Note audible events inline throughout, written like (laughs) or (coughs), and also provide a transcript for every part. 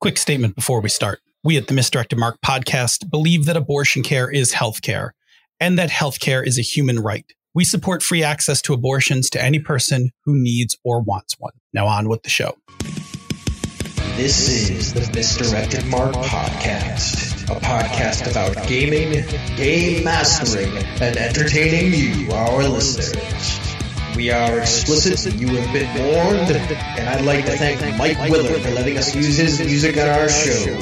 Quick statement before we start. We at the Misdirected Mark podcast believe that abortion care is healthcare and that healthcare is a human right. We support free access to abortions to any person who needs or wants one. Now on with the show. This is the Misdirected Mark Podcast, a podcast about gaming, game mastering, and entertaining you, our listeners. We are explicit, you have been warned, and I'd like to thank Mike Willard for letting us use his music on our show.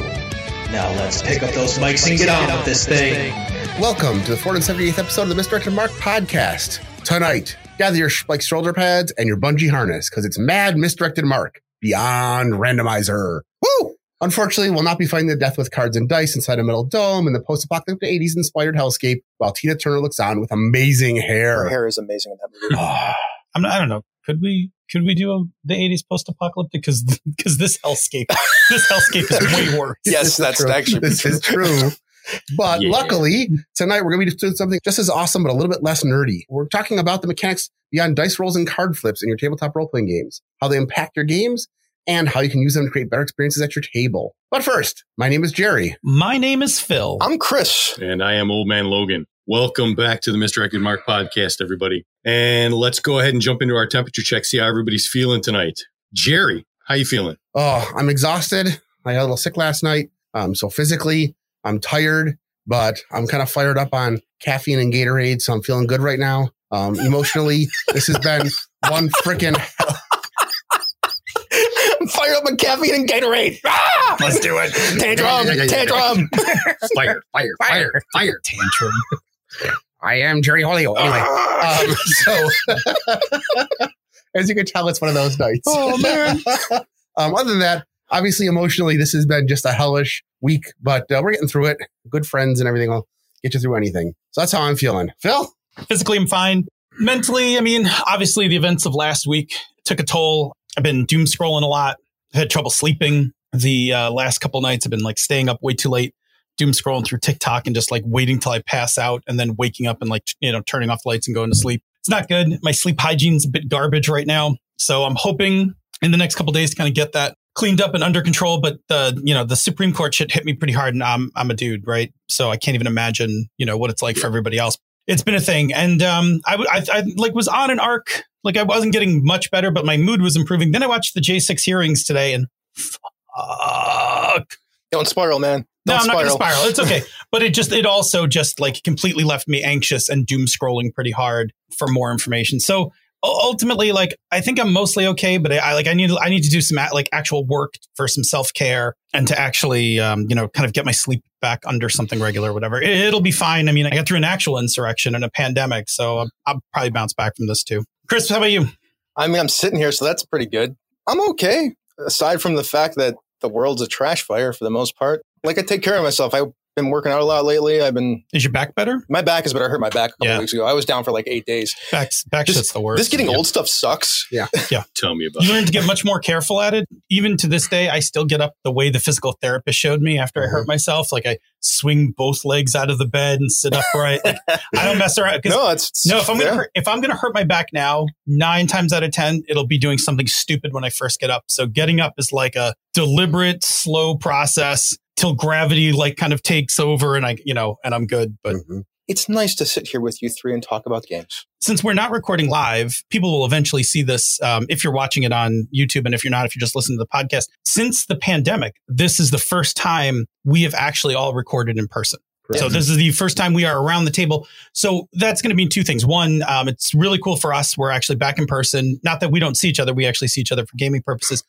Now let's pick up those mics and get on with this thing. Welcome to the 478th episode of the Misdirected Mark podcast. Tonight, gather your like shoulder pads and your bungee harness because it's Mad Misdirected Mark Beyond Randomizer. Woo! Unfortunately, we'll not be fighting the death with cards and dice inside a metal dome in the post-apocalyptic 80s inspired hellscape while Tina Turner looks on with amazing hair. Her hair is amazing in that movie. (sighs) Ah. I'm not, I don't know. Could we could we do a, the 80s post-apocalyptic because because (laughs) this hellscape this hellscape is way worse. (laughs) yes, This that's true. actually this is true. But Yeah. luckily, tonight we're going to be doing something just as awesome, but a little bit less nerdy. We're talking about the mechanics beyond dice rolls and card flips in your tabletop role playing games, how they impact your games, and how you can use them to create better experiences at your table. But first, my name is Jerry. My name is Phil. I'm Chris. And I am Old Man Logan. Welcome back to the Mister Misdirected Mark podcast, everybody. And let's go ahead and jump into our temperature check, see how everybody's feeling tonight. Jerry, how you feeling? Oh, I'm exhausted. I got a little sick last night. Um, so physically, I'm tired, but I'm kind of fired up on caffeine and Gatorade, so I'm feeling good right now. Um, emotionally, this has been (laughs) one freaking I'm up on caffeine and Gatorade. Ah! Let's do it. Tantrum, tantrum. (laughs) Fire, fire, fire, fire. Tantrum. I am Jerry Holio. Anyway, um, (laughs) so as you can tell, it's one of those nights. Oh, man. (laughs) um, other than that, obviously, emotionally, this has been just a hellish week, but uh, we're getting through it. Good friends and everything will get you through anything. So that's how I'm feeling. Phil, Physically, I'm fine. Mentally, I mean, obviously, the events of last week took a toll. I've been doom scrolling a lot. I had trouble sleeping the uh, last couple nights. I've been like staying up way too late, doom scrolling through TikTok and just like waiting till I pass out and then waking up and like, you know, turning off lights and going to sleep. It's not good. My sleep hygiene's a bit garbage right now. So I'm hoping in the next couple days to kind of get that cleaned up and under control. But the, you know, the Supreme Court shit hit me pretty hard and I'm, I'm a dude, right? So I can't even imagine, you know, what it's like for everybody else it's been a thing. And um, I, I, I, like was on an arc. Like I wasn't getting much better, but my mood was improving. Then I watched the J6 hearings today, and fuck. Don't spiral, man. No, Don't I'm not going to spiral. spiral. It's okay. (laughs) but it just, it also just like completely left me anxious and doom scrolling pretty hard for more information. So ultimately, like I think I'm mostly okay, but I, I like I need I need to do some like actual work for some self care and to actually um, you know kind of get my sleep back under something regular, or whatever. It, it'll be fine. I mean, I got through an actual insurrection and a pandemic, so I'll, I'll probably bounce back from this too. Chris, how about you? I mean, I'm sitting here, so that's pretty good. I'm okay, aside from the fact that the world's a trash fire for the most part. Like, I take care of myself. I've been working out a lot lately. I've been, Is your back better? my back is better. I hurt my back a couple Yeah. weeks ago. I was down for like eight days. Back back This- shit's the worst. This getting Yeah. old stuff sucks. Yeah, (laughs) yeah. Tell me about it. You it. learn to get much more careful at it. Even to this day, I still get up the way the physical therapist showed me after I hurt uh-huh. myself. Like I swing both legs out of the bed and sit upright. Like, I don't mess around. (laughs) No, it's no, if I'm gonna yeah. hurt, if I'm gonna hurt my back now, nine times out of ten, it'll be doing something stupid when I first get up. So getting up is like a deliberate, slow process till gravity like kind of takes over, and I, you know, and I'm good. But Mhm. It's nice to sit here with you three and talk about games. since we're not recording live, people will eventually see this um, if you're watching it on YouTube, and if you're not, if you're just listening to the podcast. Since the pandemic, this is the first time we have actually all recorded in person. So this is the first time we are around the table. So that's going to mean two things. One, um, it's really cool for us. We're actually back in person. Not that we don't see each other. We actually see each other for gaming purposes.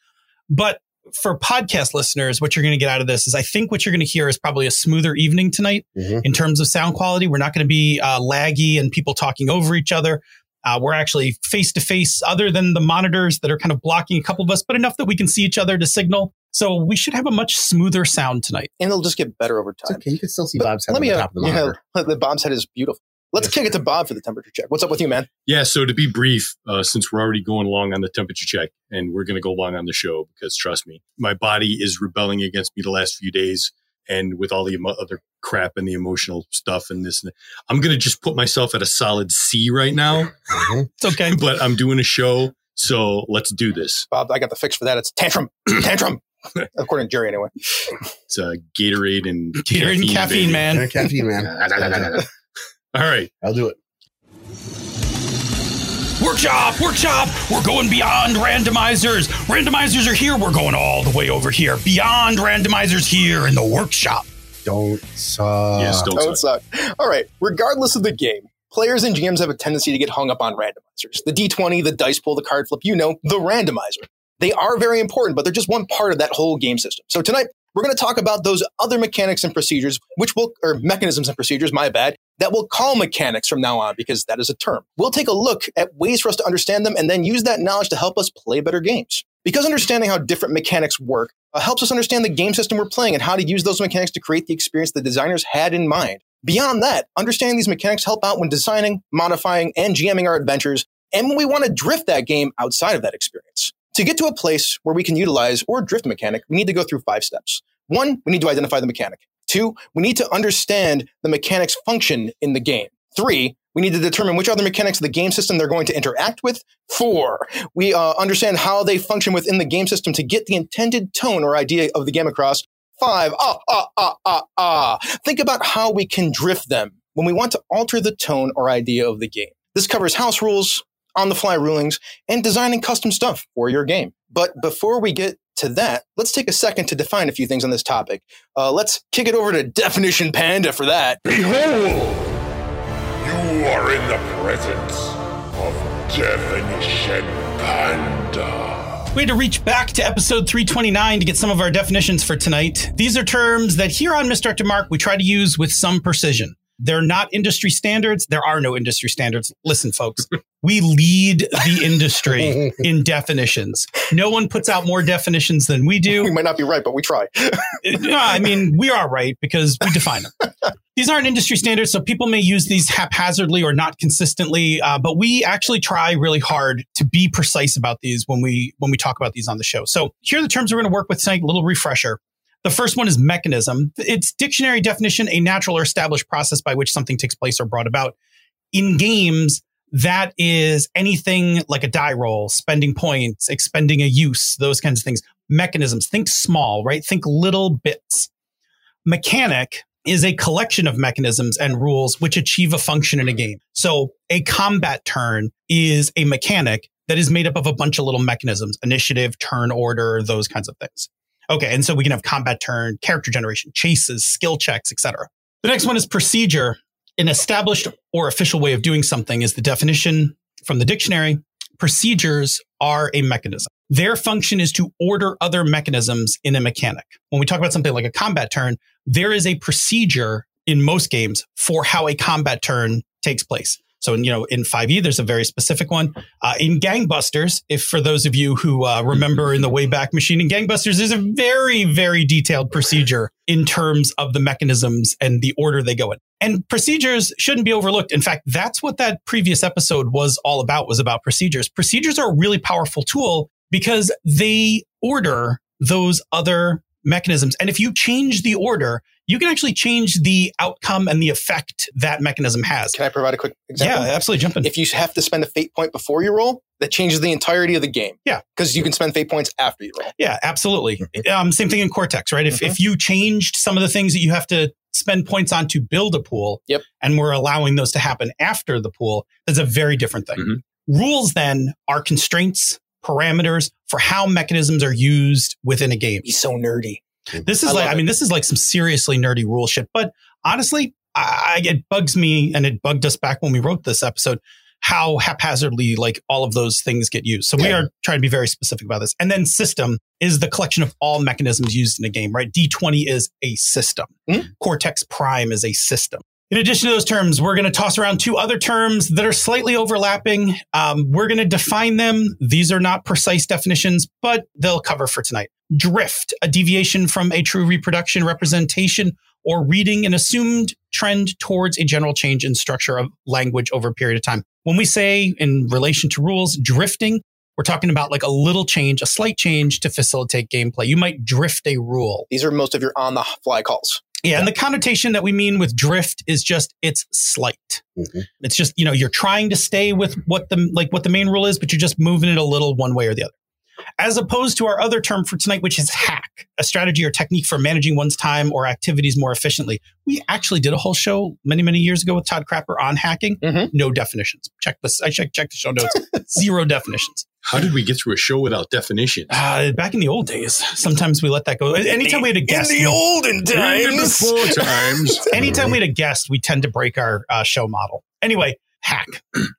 But for podcast listeners, what you're going to get out of this is I think what you're going to hear is probably a smoother evening tonight Mhm. in terms of sound quality. We're not going to be uh, laggy and people talking over each other. Uh, we're actually face to face, other than the monitors that are kind of blocking a couple of us, but enough that we can see each other to signal. So we should have a much smoother sound tonight. And it'll just get better over It's time. okay. You can still see But Bob's head let on me, the uh, top of the yeah, monitor. (laughs) the Bob's head is beautiful. Let's Yes. kick it to Bob for the temperature check. What's up with you, man? Yeah, so to be brief, uh, since we're already going long on the temperature check and we're going to go long on the show because trust me, my body is rebelling against me the last few days. And with all the emo- other crap and the emotional stuff and this, and I'm going to just put myself at a solid C right now, Mhm. It's okay. (laughs) but I'm doing a show. So let's do this. Bob, I got the fix for that. It's tantrum, (clears throat) tantrum. (laughs) according to Jerry anyway. It's a Gatorade and Gatorade and caffeine, baby. man. And caffeine, man. (laughs) All right. I'll do it. Workshop, workshop. We're going beyond randomizers. Randomizers are here. We're going all the way over here. Beyond randomizers here in the workshop. Don't suck. yes, don't Don't suck. suck. All right. Regardless of the game, players and GMs have a tendency to get hung up on randomizers. The D20, the dice pool, the card flip, you know, the randomizer. They are very important, but they're just one part of that whole game system. So tonight, we're going to talk about those other mechanics and procedures, which will, or mechanisms and procedures, my bad, that we'll call mechanics from now on because that is a term. We'll take a look at ways for us to understand them and then use that knowledge to help us play better games. Because understanding how different mechanics work uh, helps us understand the game system we're playing and how to use those mechanics to create the experience the designers had in mind. Beyond that, understanding these mechanics help out when designing, modifying, and GMing our adventures, and when we want to drift that game outside of that experience. To get to a place where we can utilize or drift mechanic, we need to go through five steps. One, we need to identify the mechanic. Two, we need to understand the mechanic's function in the game. Three, we need to determine which other mechanics of the game system they're going to interact with. Four, we uh, understand how they function within the game system to get the intended tone or idea of the game across. Five, ah, ah, ah, ah, ah. Think about how we can drift them when we want to alter the tone or idea of the game. This covers house rules, on the fly rulings, and designing custom stuff for your game. But before we get to that, let's take a second to define a few things on this topic. Uh, let's kick it over to Definition Panda for that. Behold! You are in the presence of Definition Panda. We had to reach back to episode 329 to get some of our definitions for tonight. These are terms that here on Misdirected Mark we try to use with some precision. They're not industry standards. There are no industry standards. Listen, folks, we lead the industry (laughs) in definitions. No one puts out more definitions than we do. We might not be right, but we try. (laughs) No, I mean, we are right because we define them. These aren't industry standards, so people may use these haphazardly or not consistently. Uh, but we actually try really hard to be precise about these when we when we talk about these on the show. So here are the terms we're going to work with tonight. A little refresher. The first one is mechanism. It's dictionary definition, a natural or established process by which something takes place or brought about. In games, that is anything like a die roll, spending points, expending a use, those kinds of things. Mechanisms. Think small, right? Think little bits. Mechanic is a collection of mechanisms and rules which achieve a function in a game. So a combat turn is a mechanic that is made up of a bunch of little mechanisms, initiative, turn order, those kinds of things. Okay, and so we can have combat turn, character generation, chases, skill checks, etc. The next one is procedure. An established or official way of doing something is the definition from the dictionary. Procedures are a mechanism. Their function is to order other mechanisms in a mechanic. When we talk about something like a combat turn, there is a procedure in most games for how a combat turn takes place. So, you know, in 5e, there's a very specific one. Uh, in Gangbusters, if for those of you who uh, remember in the Wayback Machine, in Gangbusters, there's a very, very detailed procedure in terms of the mechanisms and the order they go in. And procedures shouldn't be overlooked. In fact, that's what that previous episode was all about, was about procedures. Procedures are a really powerful tool because they order those other mechanisms. And if you change the order, you can actually change the outcome and the effect that mechanism has. Can I provide a quick example? Yeah, absolutely. Jump in. If you have to spend a fate point before you roll, that changes the entirety of the game. Yeah. Because you can spend fate points after you roll. Yeah, absolutely. Um, same thing in Cortex, right? If, Mhm. if you changed some of the things that you have to spend points on to build a pool, Yep. and we're allowing those to happen after the pool, that's a very different thing. Mhm. Rules then are constraints, parameters for how mechanisms are used within a game. He's so nerdy. This is I like, I mean, this is like some seriously nerdy rule shit. But honestly, I, it bugs me, and it bugged us back when we wrote this episode, how haphazardly like all of those things get used. So we are trying to be very specific about this. And then system is the collection of all mechanisms used in a game, right? D20 is a system. Mhm. Cortex Prime is a system. In addition to those terms, we're going to toss around two other terms that are slightly overlapping. Um, we're going to define them. These are not precise definitions, but they'll cover for tonight. Drift, a deviation from a true reproduction, representation, or reading an assumed trend towards a general change in structure of language over a period of time. When we say in relation to rules, drifting, we're talking about like a little change, a slight change to facilitate gameplay. You might drift a rule. These are most of your on the fly calls. Yeah, and the connotation that we mean with drift is just it's slight. Mhm. It's just, you know, you're trying to stay with what the like what the main rule is, but you're just moving it a little one way or the other. As opposed to our other term for tonight, which is hack, a strategy or technique for managing one's time or activities more efficiently. We actually did a whole show many, many years ago with Todd Crapper on hacking. Mhm. No definitions. Check this. I checked, checked the show notes. (laughs) Zero definitions. How did we get through a show without definitions? Uh, back in the old days, sometimes we let that go. Anytime we had a guest, we- olden Four times. (laughs) anytime we had a guest, we tend to break our uh, show model. Anyway, hack.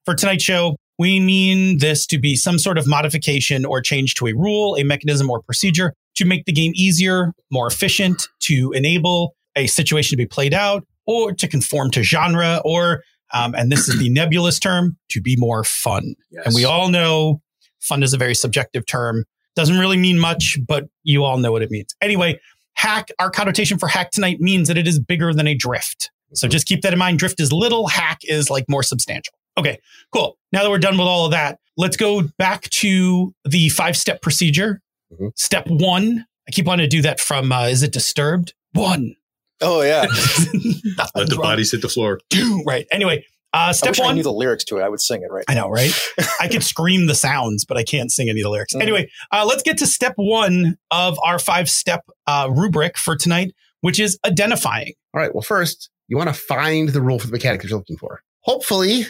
For tonight's show, we mean this to be some sort of modification or change to a rule, a mechanism, or procedure to make the game easier, more efficient, to enable a situation to be played out, or to conform to genre, or, um, and this is the nebulous term, to be more fun. Yes. And we all know fun is a very subjective term. Doesn't really mean much, but you all know what it means. Anyway, hack, our connotation for hack tonight means that it is bigger than a drift. So just keep that in mind. Drift is little, hack is like more substantial. Okay, cool. Now that we're done with all of that, let's go back to the five step procedure. Mhm. Step one, I keep wanting to do that from, uh, is it disturbed? One. Oh yeah. (laughs) Let the bodies hit the floor. Two. Right. Anyway, uh, I step wish I one. knew the lyrics to it. I would sing it right. I know, right? (laughs) I could scream the sounds, but I can't sing any of the lyrics. Mhm. Anyway, uh, let's get to step one of our five step uh, rubric for tonight, which is identifying. All right. Well, first, you want to find the rule for the mechanic that you're looking for. Hopefully,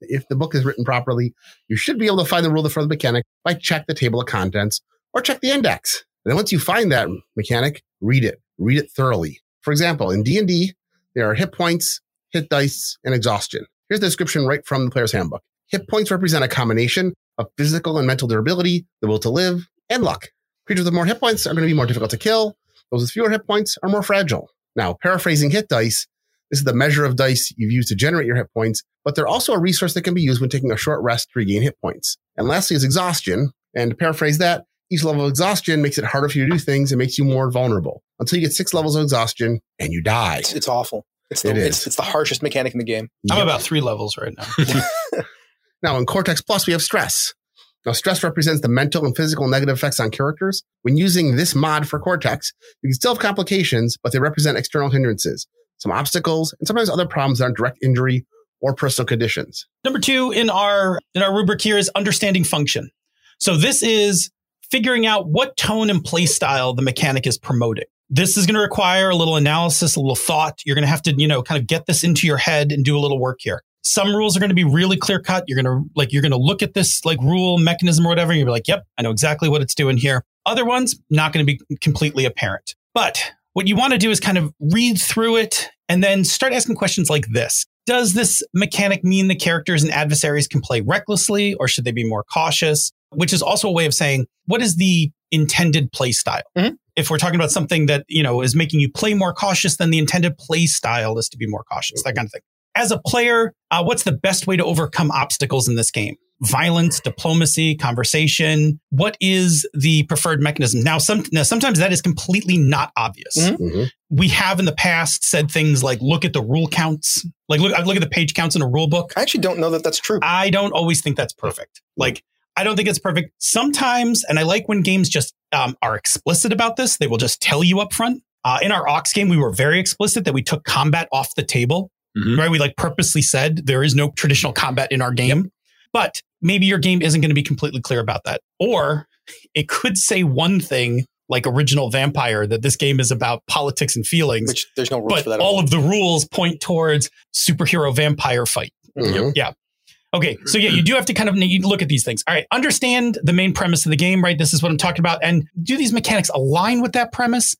if the book is written properly, you should be able to find the rule for the mechanic by check the table of contents or check the index. And then once you find that mechanic, read it. Read it thoroughly. For example, in D&D, there are hit points, hit dice, and exhaustion. Here's the description right from the player's handbook. Hit points represent a combination of physical and mental durability, the will to live, and luck. Creatures with more hit points are going to be more difficult to kill. Those with fewer hit points are more fragile. Now, paraphrasing hit dice, this is the measure of dice you've used to generate your hit points, but they're also a resource that can be used when taking a short rest to regain hit points. And lastly is exhaustion. And to paraphrase that, each level of exhaustion makes it harder for you to do things and makes you more vulnerable until you get six levels of exhaustion and you die. It's, it's awful. It's the, It it's, it's the harshest mechanic in the game. I'm Yep. about three levels right now. (laughs) (laughs) (laughs) Now, in Cortex Plus, we have stress. Now, stress represents the mental and physical negative effects on characters. When using this mod for Cortex, you can still have complications, but they represent external hindrances, some obstacles, and sometimes other problems that aren't direct injury or personal conditions. Number two in our in our rubric here is understanding function. So this is figuring out what tone and play style the mechanic is promoting. This is going to require a little analysis, a little thought. You're going to have to, you know, kind of get this into your head and do a little work here. Some rules are going to be really clear cut. You're going to like you're going to look at this like rule mechanism or whatever, and you're like, "Yep, I know exactly what it's doing here." Other ones not going to be completely apparent. But what you want to do is kind of read through it and then start asking questions like this. Does this mechanic mean the characters and adversaries can play recklessly or should they be more cautious? Which is also a way of saying, what is the intended play style? Mhm. If we're talking about something that, you know, is making you play more cautious, then the intended play style is to be more cautious, that kind of thing. As a player, uh, what's the best way to overcome obstacles in this game? Violence, diplomacy, conversation. What is the preferred mechanism? Now, some, now sometimes that is completely not obvious Mhm. Mhm. we have in the past said things like look at the rule counts like look look at the page counts in a rule book I actually don't know that that's true. i don't always think that's perfect like i don't think it's perfect sometimes and i like when games just um, are explicit about this they will just tell you up front uh, in our ox game we were very explicit that we took combat off the table Mhm. right we like purposely said there is no traditional combat in our game but maybe your game isn't going to be completely clear about that or it could say one thing like original vampire that this game is about politics and feelings Which there's no rules but for that. all of the rules point towards superhero vampire fight. Mhm. Okay, so yeah, you do have to kind of you look at these things. All right, understand the main premise of the game, right? This is what I'm talking about, and do these mechanics align with that premise,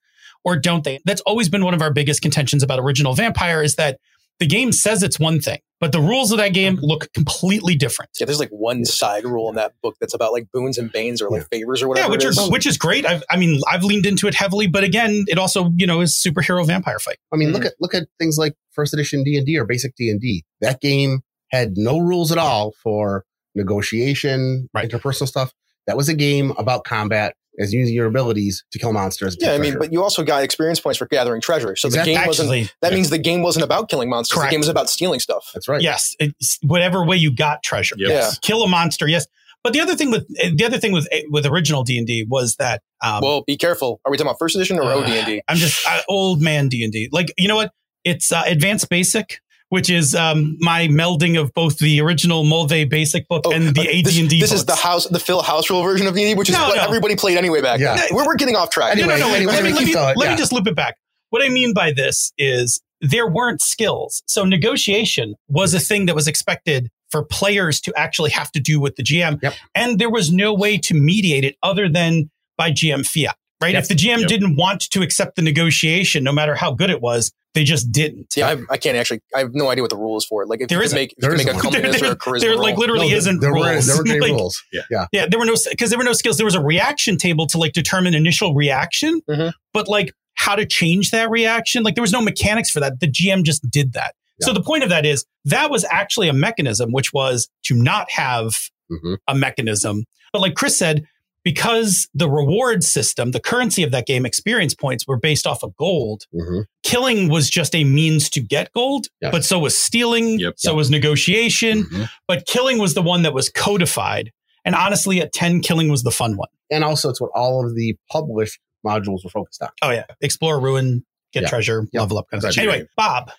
or don't they? That's always been one of our biggest contentions about original Vampire is that the game says it's one thing, but the rules of that game mm-hmm. look completely different. yeah, there's like one side rule in that book that's about like boons and banes or like favors or whatever. Yeah, which it is is. which is great. I've, I mean, I've leaned into it heavily, but again, it also you know is superhero vampire fight. I mean, look mm-hmm. at look at things like first edition D and D or basic D and D. That game had no rules at all for negotiation, Right. interpersonal stuff. That was a game about combat as using your abilities to kill monsters. yeah, I mean, but you also got experience points for gathering treasure. So Exactly. the game wasn't. Actually, That means the game wasn't about killing monsters. Correct. The game was about stealing stuff. that's right. yes, it's whatever way you got treasure. Yep. Yeah. kill a monster yes but the other thing with the other thing with with original d&d was that um, well, be careful. Are we talking about first edition or uh, OD&D? (sighs) i'm just uh, old man d&d like you know what it's uh, advanced basic which is um, my melding of both the original Moldvay basic book Oh, and the uh, AD this, and D. this is the house, the Phil House rule version of D&D, which is No, what no. everybody played anyway back Yeah. then. We're, we're getting off track. Anyway, no, no, no. anyway, let me, let keep me, going, let yeah. me just loop it back. What I mean by this is there weren't skills. So negotiation was a thing that was expected for players to actually have to do with the GM. Yep. And there was no way to mediate it other than by GM fiat, right? Yep. If the GM Yep. didn't want to accept the negotiation, no matter how good it was, they just didn't. Yeah, I, I can't actually. I have no idea what the rule is for it. Like, if There you isn't. can make, if There you can make a isn't one. or a there, (laughs) charisma there, like literally No, there- isn't there rules. weren't, there weren't (laughs) any Like, rules. Yeah, there were no because there were no skills. There was a reaction table to like determine initial reaction, Mhm. but like how to change that reaction, like there was no mechanics for that. The GM just did that. So the point of that is that was actually a mechanism, which was to not have Mhm. a mechanism. But like Chris said, because the reward system, the currency of that game, experience points were based off of gold. Mhm. Killing was just a means to get gold, Yes. but so was stealing, Yep. so was negotiation, Mhm. but killing was the one that was codified. And honestly, at 10, killing was the fun one. And also, it's what all of the published modules were focused on. Oh, yeah. Explore, ruin, get Yeah. treasure, Yeah. level up kind of stuff. Anyway, Bob,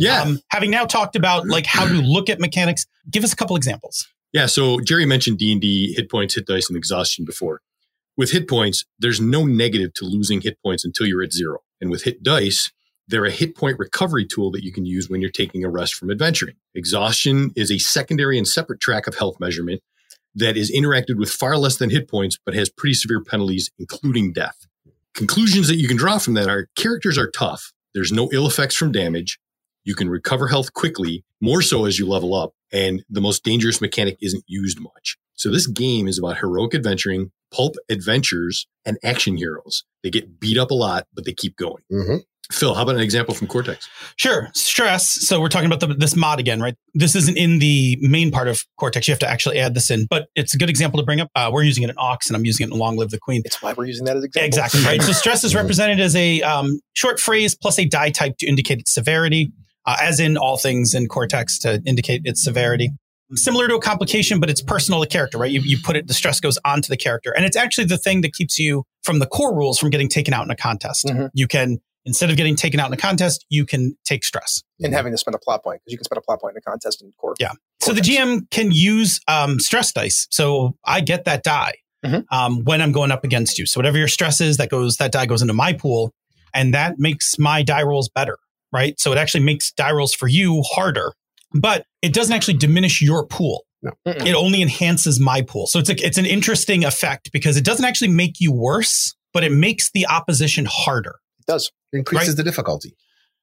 Yeah. um, having now talked about like how to look at mechanics, give us a couple examples. Yeah, so Jerry mentioned D and D hit points, hit dice, and exhaustion before. With hit points, there's no negative to losing hit points until you're at zero. And with hit dice, they're a hit point recovery tool that you can use when you're taking a rest from adventuring. Exhaustion is a secondary and separate track of health measurement that is interacted with far less than hit points, but has pretty severe penalties, including death. Conclusions that you can draw from that are characters are tough. There's no ill effects from damage. You can recover health quickly, more so as you level up, and the most dangerous mechanic isn't used much. So this game is about heroic adventuring, pulp adventures, and action heroes. They get beat up a lot, but they keep going. hmm Phil, how about an example from Cortex? Sure. Stress. So we're talking about the, this mod again, right? This isn't in the main part of Cortex. You have to actually add this in, but it's a good example to bring up. Uh, we're using it in Aux and I'm using it in Long Live the Queen. It's why we're using that as example. Exactly right. (laughs) So stress is Mhm. represented as a um, short phrase plus a die type to indicate its severity, uh, as in all things in Cortex to indicate its severity. Similar to a complication, but it's personal to character, right? You, you put it, the stress goes onto the character. And it's actually the thing that keeps you from the core rules from getting taken out in a contest. Mhm. You can, instead of getting taken out in a contest, you can take stress. And having to spend a plot point because you can spend a plot point in a contest in core. Yeah. So the GM can use um, stress dice. So I get that die Mhm. um, when I'm going up against you. So whatever your stress is, that goes that die goes into my pool, and that makes my die rolls better, right? So it actually makes die rolls for you harder, but it doesn't actually diminish your pool. Mm-mm. It only enhances my pool. So it's a, it's an interesting effect because it doesn't actually make you worse, but it makes the opposition harder. It does, Increases Right. the difficulty.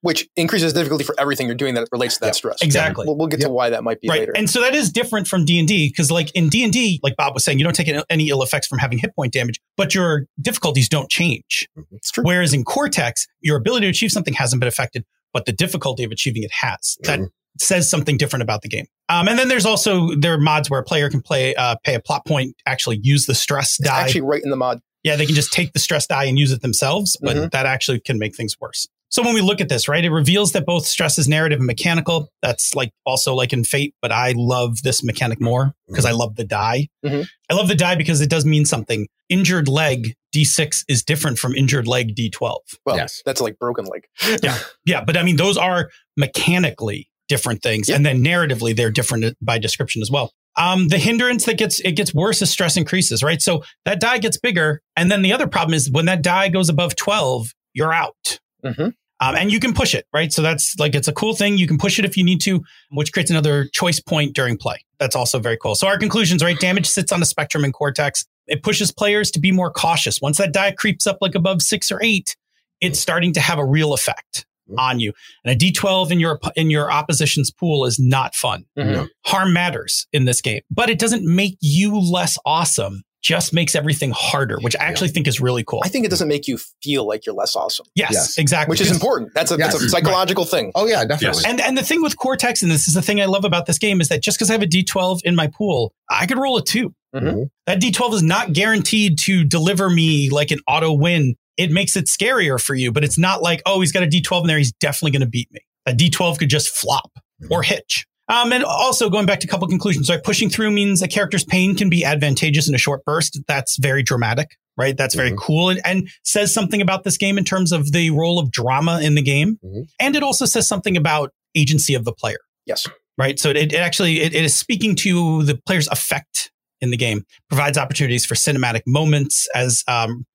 which increases the difficulty for everything you're doing that relates to that Yep. stress. Exactly. We'll, we'll get Yep. to why that might be right later. and so that is different from d&d because like in d&d like bob was saying you don't take any ill effects from having hit point damage but your difficulties don't change mm-hmm. it's true. whereas in cortex your ability to achieve something hasn't been affected but the difficulty of achieving it has that Mhm. says something different about the game um, and then there's also there are mods where a player can play uh, pay a plot point actually use the stress It's die actually right in the mod. yeah, they can just take the stress die and use it themselves, but Mhm. that actually can make things worse. So when we look at this, right, it reveals that both stress is narrative and mechanical. That's like also like in Fate, but I love this mechanic more because I love the die. Mhm. I love the die because it does mean something. Injured leg D6 is different from injured leg D12. Well, Yes. that's like broken leg. (laughs) Yeah. Yeah, but I mean those are mechanically different things, Yeah. and then narratively they're different by description as well. Um, the hindrance that gets it gets worse as stress increases, right? So that die gets bigger, and then the other problem is when that die goes above twelve, you're out. Mhm. Um, and you can push it, right? So that's like it's a cool thing. You can push it if you need to, which creates another choice point during play. That's also very cool. So our conclusions, right? Damage sits on a spectrum in Cortex. It pushes players to be more cautious. Once that die creeps up like above six or eight, it's starting to have a real effect on you. And a D12 in your in your opposition's pool is not fun. Mhm. Harm matters in this game, but it doesn't make you less awesome. Just makes everything harder, which I actually think is really cool. I think it doesn't make you feel like you're less awesome, yes, Yes. exactly. which is important. That's a, that's a Yes. psychological thing. Oh yeah, definitely. And and the thing with Cortex, and this is the thing I love about this game, is that just because I have a D12 in my pool, I could roll a 2 Mhm. That D12 is not guaranteed to deliver me like an auto win. It makes it scarier for you, but it's not like, oh, he's got a D12 in there, he's definitely going to beat me. A D12 could just flop or hitch. Um, and also going back to a couple conclusions, right? Pushing through means a character's pain can be advantageous in a short burst. That's very dramatic, right? That's very cool and, and says something about this game in terms of the role of drama in the game. Mhm. And it also says something about agency of the player. Yes. Right. So it, it actually it, it is speaking to the player's effect in the game, provides opportunities for cinematic moments as um,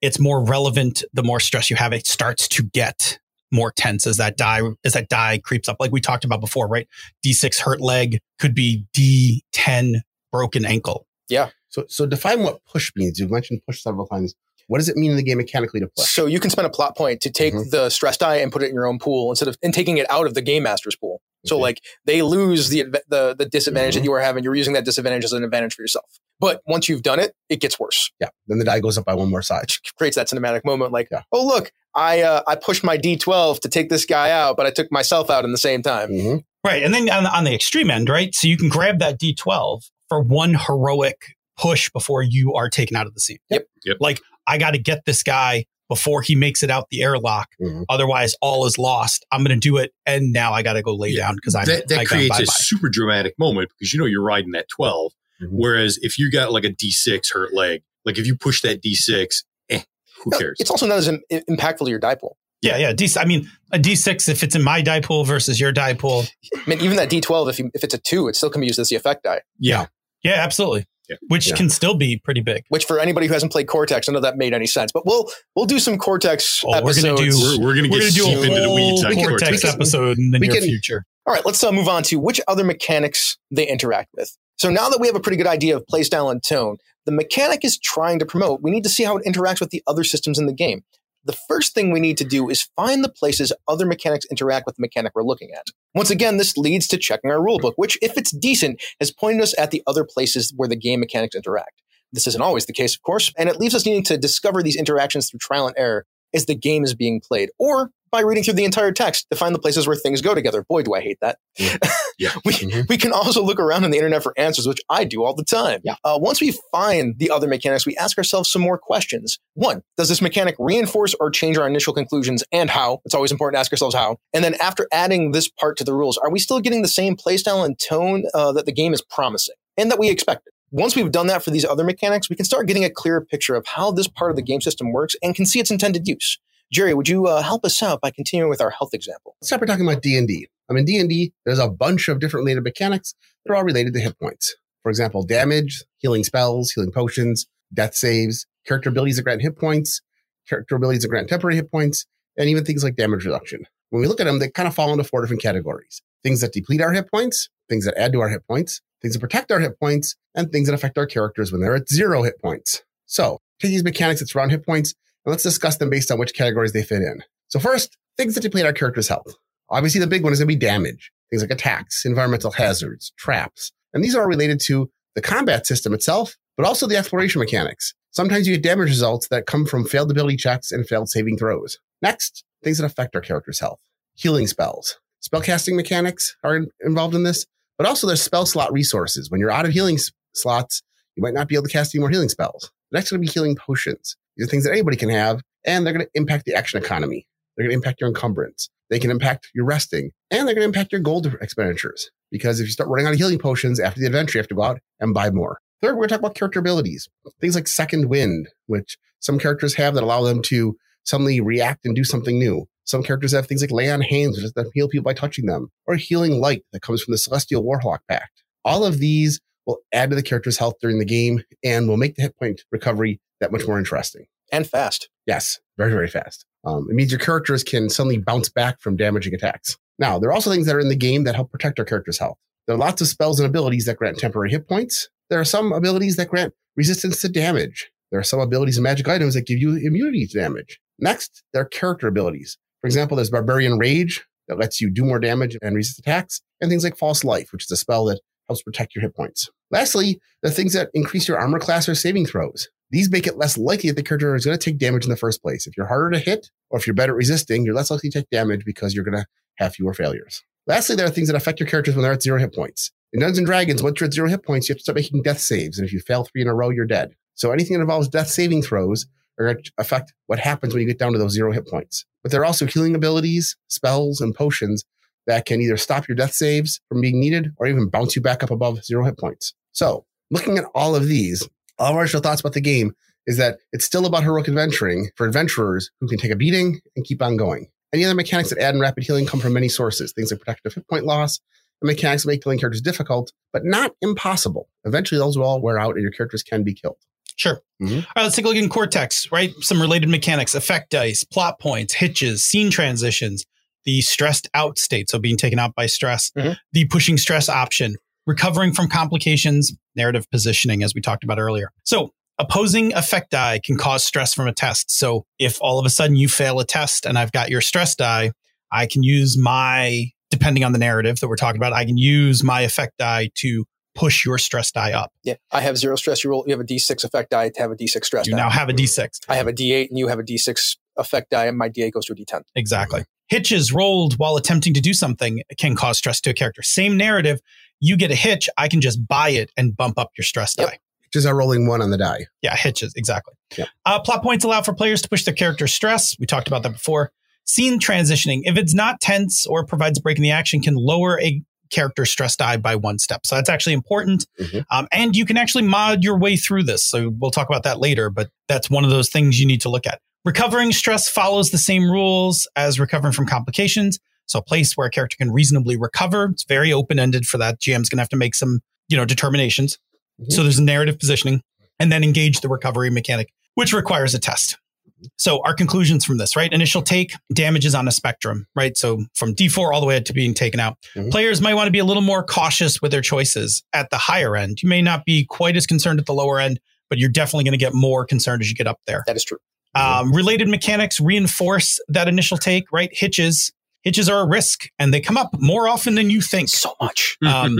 it's more relevant. The more stress you have, it starts to get more tense as that die as that die creeps up. Like we talked about before, right? D6 hurt leg could be D10 broken ankle. Yeah. So, so define what push means. You've mentioned push several times. What does it mean in the game mechanically to push? So you can spend a plot point to take Mhm. the stress die and put it in your own pool instead of and taking it out of the game master's pool. So Okay. like they lose the the the disadvantage Mhm. that you were having. You're using that disadvantage as an advantage for yourself. But once you've done it, it gets worse. Yeah. Then the die goes up by one more side. Which (laughs) creates that cinematic moment. Like, Yeah. oh look, I uh, I pushed my D12 to take this guy out, but I took myself out in the same time. hmm Right. And then on the, on the extreme end, right? So you can grab that D12 for one heroic push before you are taken out of the scene. Yep. Yep. Like, I got to get this guy before he makes it out the airlock. Mhm. Otherwise, all is lost. I'm going to do it. And now I got to go lay Yeah. down because I'm that, that I creates a super dramatic moment because you know you're riding that 12. Mhm. Whereas if you got like a D6 hurt leg, like if you push that D6, eh, who No, cares? It's also not as im- impactful to your die pool. Yeah. Yeah. D, I mean, a D6, if it's in my die pool versus your die pool. I mean, even that D12, if you, if it's a two, it still can be used as the effect die. yeah. Yeah, absolutely. Yeah. Which Yeah. can still be pretty big. Which for anybody who hasn't played Cortex, I know that made any sense. But we'll we'll do some Cortex Oh, we're gonna do- We're, we're going to We're get going to do deep into the weeds whole on we Cortex can- episode in the near can- future. All right, let's uh, move on to which other mechanics they interact with. So now that we have a pretty good idea of playstyle and tone, the mechanic is trying to promote. We need to see how it interacts with the other systems in the game. The first thing we need to do is find the places other mechanics interact with the mechanic we're looking at. Once again, this leads to checking our rulebook, which, if it's decent, has pointed us at the other places where the game mechanics interact. This isn't always the case, of course, and it leaves us needing to discover these interactions through trial and error as the game is being played, or by reading through the entire text to find the places where things go together. Boy, do I hate that. Yeah. (laughs) we, Mhm. we can also look around on the internet for answers, which I do all the time. Yeah. Uh, once we find the other mechanics, we ask ourselves some more questions. One, does this mechanic reinforce or change our initial conclusions and how? It's always important to ask ourselves how. And then after adding this part to the rules, are we still getting the same playstyle and tone uh, that the game is promising and that we expected? Once we've done that for these other mechanics, we can start getting a clearer picture of how this part of the game system works and can see its intended use. Jerry, would you uh, help us out by continuing with our health example? Let's start by talking about D&D. I mean, D&D, there's a bunch of different related mechanics that are all related to hit points. For example, damage, healing spells, healing potions, death saves, character abilities that grant hit points, character abilities that grant temporary hit points, and even things like damage reduction. When we look at them, they kind of fall into four different categories. Things that deplete our hit points, things that add to our hit points, things that protect our hit points, and things that affect our characters when they're at zero hit points. So, take these mechanics that surround hit points, and let's discuss them based on which categories they fit in. So first, things that deplete our character's health. Obviously, the big one is going to be damage, things like attacks, environmental hazards, traps. And these are all related to the combat system itself, but also the exploration mechanics. Sometimes you get damage results that come from failed ability checks and failed saving throws. Next, things that affect our character's health. Healing spells. Spellcasting mechanics are in- involved in this, but also there's spell slot resources. When you're out of healing s- slots, you might not be able to cast any more healing spells. Next, going to be healing potions. These are things that anybody can have, and they're going to impact the action economy. They're going to impact your encumbrance. They can impact your resting, and they're going to impact your gold expenditures. Because if you start running out of healing potions after the adventure, you have to go out and buy more. Third, we're going to talk about character abilities. Things like second wind, which some characters have that allow them to suddenly react and do something new. Some characters have things like lay on hands, which is that heal people by touching them, or healing light that comes from the Celestial Warlock Pact. All of these will add to the character's health during the game and will make the hit point recovery that much more interesting. And fast. Yes, very, very fast. Um, it means your characters can suddenly bounce back from damaging attacks. Now, there are also things that are in the game that help protect our character's health. There are lots of spells and abilities that grant temporary hit points. There are some abilities that grant resistance to damage. There are some abilities and magic items that give you immunity to damage. Next, there are character abilities. For example, there's Barbarian Rage that lets you do more damage and resist attacks, and things like False Life, which is a spell that helps protect your hit points. Lastly, there are things that increase your armor class or saving throws. These make it less likely that the character is going to take damage in the first place. If you're harder to hit, or if you're better at resisting, you're less likely to take damage because you're going to have fewer failures. Lastly, there are things that affect your characters when they're at zero hit points. In Dungeons and Dragons, once you're at zero hit points, you have to start making death saves, and if you fail three in a row, you're dead. So anything that involves death saving throws are going to affect what happens when you get down to those zero hit points. But there are also healing abilities, spells, and potions that can either stop your death saves from being needed or even bounce you back up above zero hit points. So, looking at all of these, all of our initial thoughts about the game is that it's still about heroic adventuring for adventurers who can take a beating and keep on going. Any other mechanics that add in rapid healing come from many sources. Things like protective hit point loss, and mechanics that make killing characters difficult, but not impossible. Eventually, those will all wear out and your characters can be killed. Sure. Mhm. All right, let's take a look in Cortex, right? Some related mechanics, effect dice, plot points, hitches, scene transitions, the stressed out state, so being taken out by stress, Mhm. the pushing stress option, recovering from complications, narrative positioning, as we talked about earlier. So opposing effect die can cause stress from a test. So if all of a sudden you fail a test and I've got your stress die, I can use my, depending on the narrative that we're talking about, I can use my effect die to push your stress die up. Yeah, I have zero stress. You roll. You have a D6 effect die to have a D6 stress You die. now have a D6. I have a D8 and you have a D6 effect die, and my D8 goes to a D10. Exactly. Hitches rolled while attempting to do something can cause stress to a character. Same narrative. You get a hitch, I can just buy it and bump up your stress Yep. die. Just are rolling one on the die. Yeah, hitches, exactly. Yep. Uh, plot points allow for players to push their character's stress. We talked about that before. Scene transitioning, if it's not tense or provides a break in the action, can lower a character stress die by one step. So that's actually important. Mhm. Um, and you can actually mod your way through this. So we'll talk about that later, but that's one of those things you need to look at. Recovering stress follows the same rules as recovering from complications. So a place where a character can reasonably recover. It's very open ended for that. GM's going to have to make some, you know, determinations. Mhm. So there's a narrative positioning and then engage the recovery mechanic, which requires a test. So our conclusions from this, right? Initial take damages on a spectrum, right? So from D4 all the way up to being taken out. Mhm. Players might want to be a little more cautious with their choices at the higher end. You may not be quite as concerned at the lower end, but you're definitely going to get more concerned as you get up there. That is true. Um, related mechanics reinforce that initial take, right? Hitches. Hitches are a risk and they come up more often than you think. So much. (laughs) Um,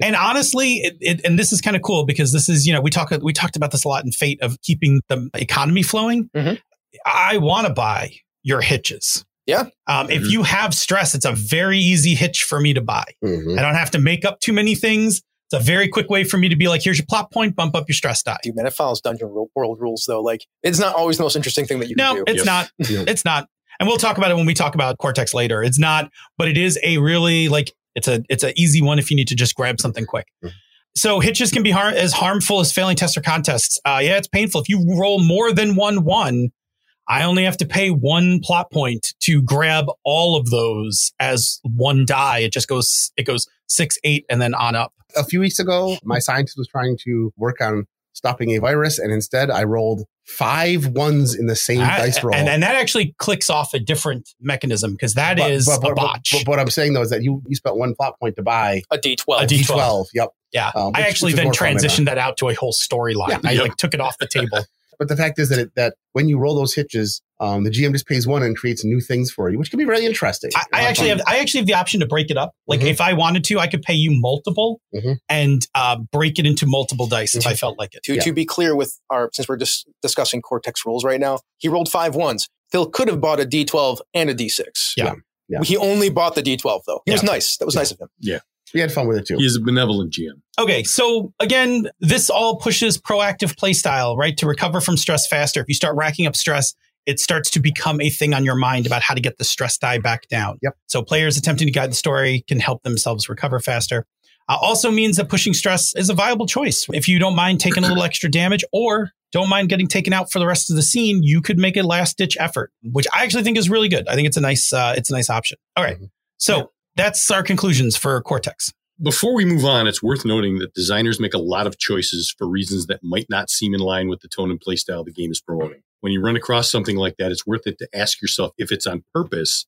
and honestly, it, it, and this is kind of cool because this is, you know, we talk, we talked about this a lot in Fate of keeping the economy flowing. Mhm. I want to buy your hitches. Yeah. Um, If Mhm. you have stress, it's a very easy hitch for me to buy. Mhm. I don't have to make up too many things. It's a very quick way for me to be like, here's your plot point, bump up your stress die. Dude, man, it follows Dungeon Ro- World rules though. Like, it's not always the most interesting thing that you No, can do. it's Yes. not. Yeah. It's not. And we'll talk about it when we talk about Cortex later. It's not, but it is a really like it's a it's an easy one if you need to just grab something quick. Mhm. So hitches can be har- as harmful as failing tests or contests. Uh, yeah, it's painful if you roll more than one one. I only have to pay one plot point to grab all of those as one die. It just goes it goes six, eight, and then on up. a few weeks ago, my scientist was trying to work on stopping a virus, and instead I rolled five ones in the same I- dice roll. and, and that actually clicks off a different mechanism because that But- is but, a but- but- botch. But, what I'm saying though is that you you spent one plot point to buy a D12. A D12. D12. Yep. Yeah. Um, I actually then more fun than transitioned that out to a whole storyline. Yeah. I Yep. like took it off the table. (laughs) But the fact is that it, that when you roll those hitches, um, the GM just pays one and creates new things for you, which can be really interesting. I, I actually have I actually have the option to break it up. Like Mhm. if I wanted to, I could pay you multiple Mhm. and uh, break it into multiple dice if I felt like it. To, Yeah. to be clear with our, since we're just discussing Cortex rules right now, he rolled five ones. Phil could have bought a D12 and a D6. Yeah. Yeah. He only bought the D12 though. He was nice. That was Yeah. nice of him. We had fun with it too. He's a benevolent GM. Okay, so again, this all pushes proactive playstyle, right? To recover from stress faster. If you start racking up stress, it starts to become a thing on your mind about how to get the stress die back down. Yep. So players attempting to guide the story can help themselves recover faster. Uh, also means that pushing stress is a viable choice. If you don't mind taking a little extra damage or don't mind getting taken out for the rest of the scene, you could make a last ditch effort, which I actually think is really good. I think it's a nice, uh, it's a nice option. All right. Mhm. So that's our conclusions for Cortex. Before we move on, it's worth noting that designers make a lot of choices for reasons that might not seem in line with the tone and play style the game is promoting. When you run across something like that, it's worth it to ask yourself if it's on purpose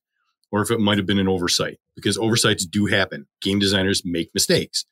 or if it might have been an oversight, because oversights do happen. Game designers make mistakes.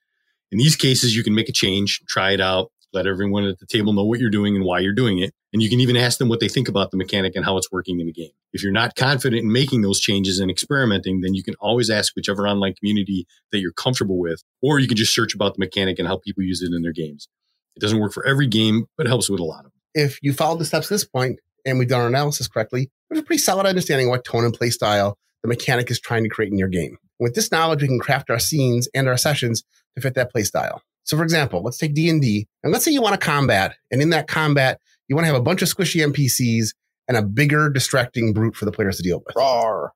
In these cases, you can make a change, try it out, let everyone at the table know what you're doing and why you're doing it. And you can even ask them what they think about the mechanic and how it's working in the game. If you're not confident in making those changes and experimenting, then you can always ask whichever online community that you're comfortable with, or you can just search about the mechanic and how people use it in their games. It doesn't work for every game, but it helps with a lot of them. if you followed the steps this point and we've done our analysis correctly, we have a pretty solid understanding of what tone and play style the mechanic is trying to create in your game. With this knowledge, we can craft our scenes and our sessions to fit that play style. So, for example, let's take D and D, and let's say you want to combat, and in that combat, you want to have a bunch of squishy NPCs and a bigger, distracting brute for the players to deal with. Rawr.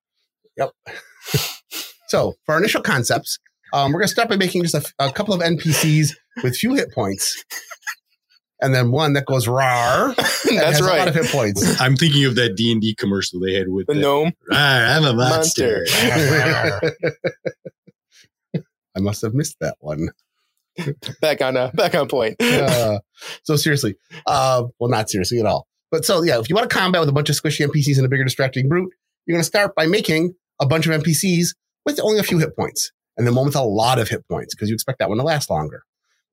Yep. (laughs) so, for our initial concepts, um, we're going to start by making just a, a couple of NPCs with few hit points and then one that goes rar. (laughs) and That's has A lot of hit points. (laughs) I'm thinking of that D and D commercial they had with The the, gnome. "Ah, I'm a monster. I must have missed that one. (laughs) Back on uh, back on point. Uh, (laughs) so seriously, uh, well, not seriously at all. But so yeah, if you want to combat with a bunch of squishy NPCs and a bigger distracting brute, you're going to start by making a bunch of NPCs with only a few hit points, and then one with a lot of hit points because you expect that one to last longer.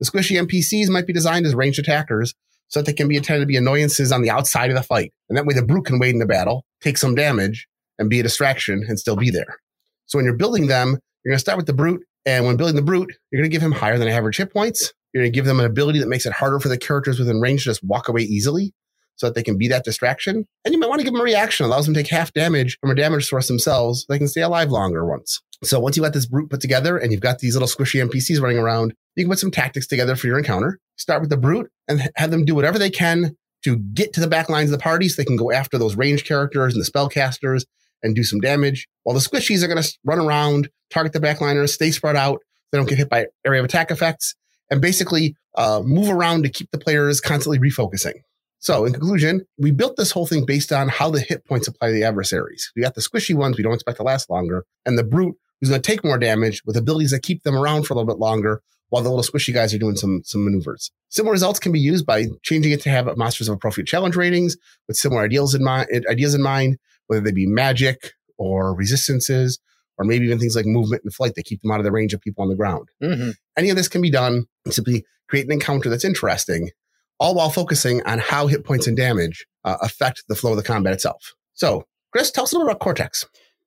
The squishy NPCs might be designed as ranged attackers so that they can be intended to be annoyances on the outside of the fight, and that way the brute can wade in the battle, take some damage, and be a distraction and still be there. So when you're building them, you're going to start with the brute, and when building the brute, you're going to give him higher than average hit points. You're going to give them an ability that makes it harder for the characters within range to just walk away easily so that they can be that distraction. And you might want to give them a reaction, that allows them to take half damage from a damage source themselves. So they can stay alive longer once. So once you got this brute put together and you've got these little squishy NPCs running around, you can put some tactics together for your encounter. Start with the brute and have them do whatever they can to get to the back lines of the party so they can go after those range characters and the spellcasters and do some damage. While the squishies are going to run around, target the backliners, stay spread out. They don't get hit by area of attack effects and basically uh, move around to keep the players constantly refocusing. So, in conclusion, we built this whole thing based on how the hit points apply to the adversaries. We got the squishy ones we don't expect to last longer, and the brute who's going to take more damage with abilities that keep them around for a little bit longer, while the little squishy guys are doing some some maneuvers. Similar results can be used by changing it to have monsters of appropriate challenge ratings with similar ideals in mind, ideas in mind, whether they be magic or resistances, or maybe even things like movement and flight that keep them out of the range of people on the ground hmm any of this can be done and simply create an encounter that's interesting, all while focusing on how hit points and damage uh, affect the flow of the combat itself. So, Chris, tell us a little bit about Cortex.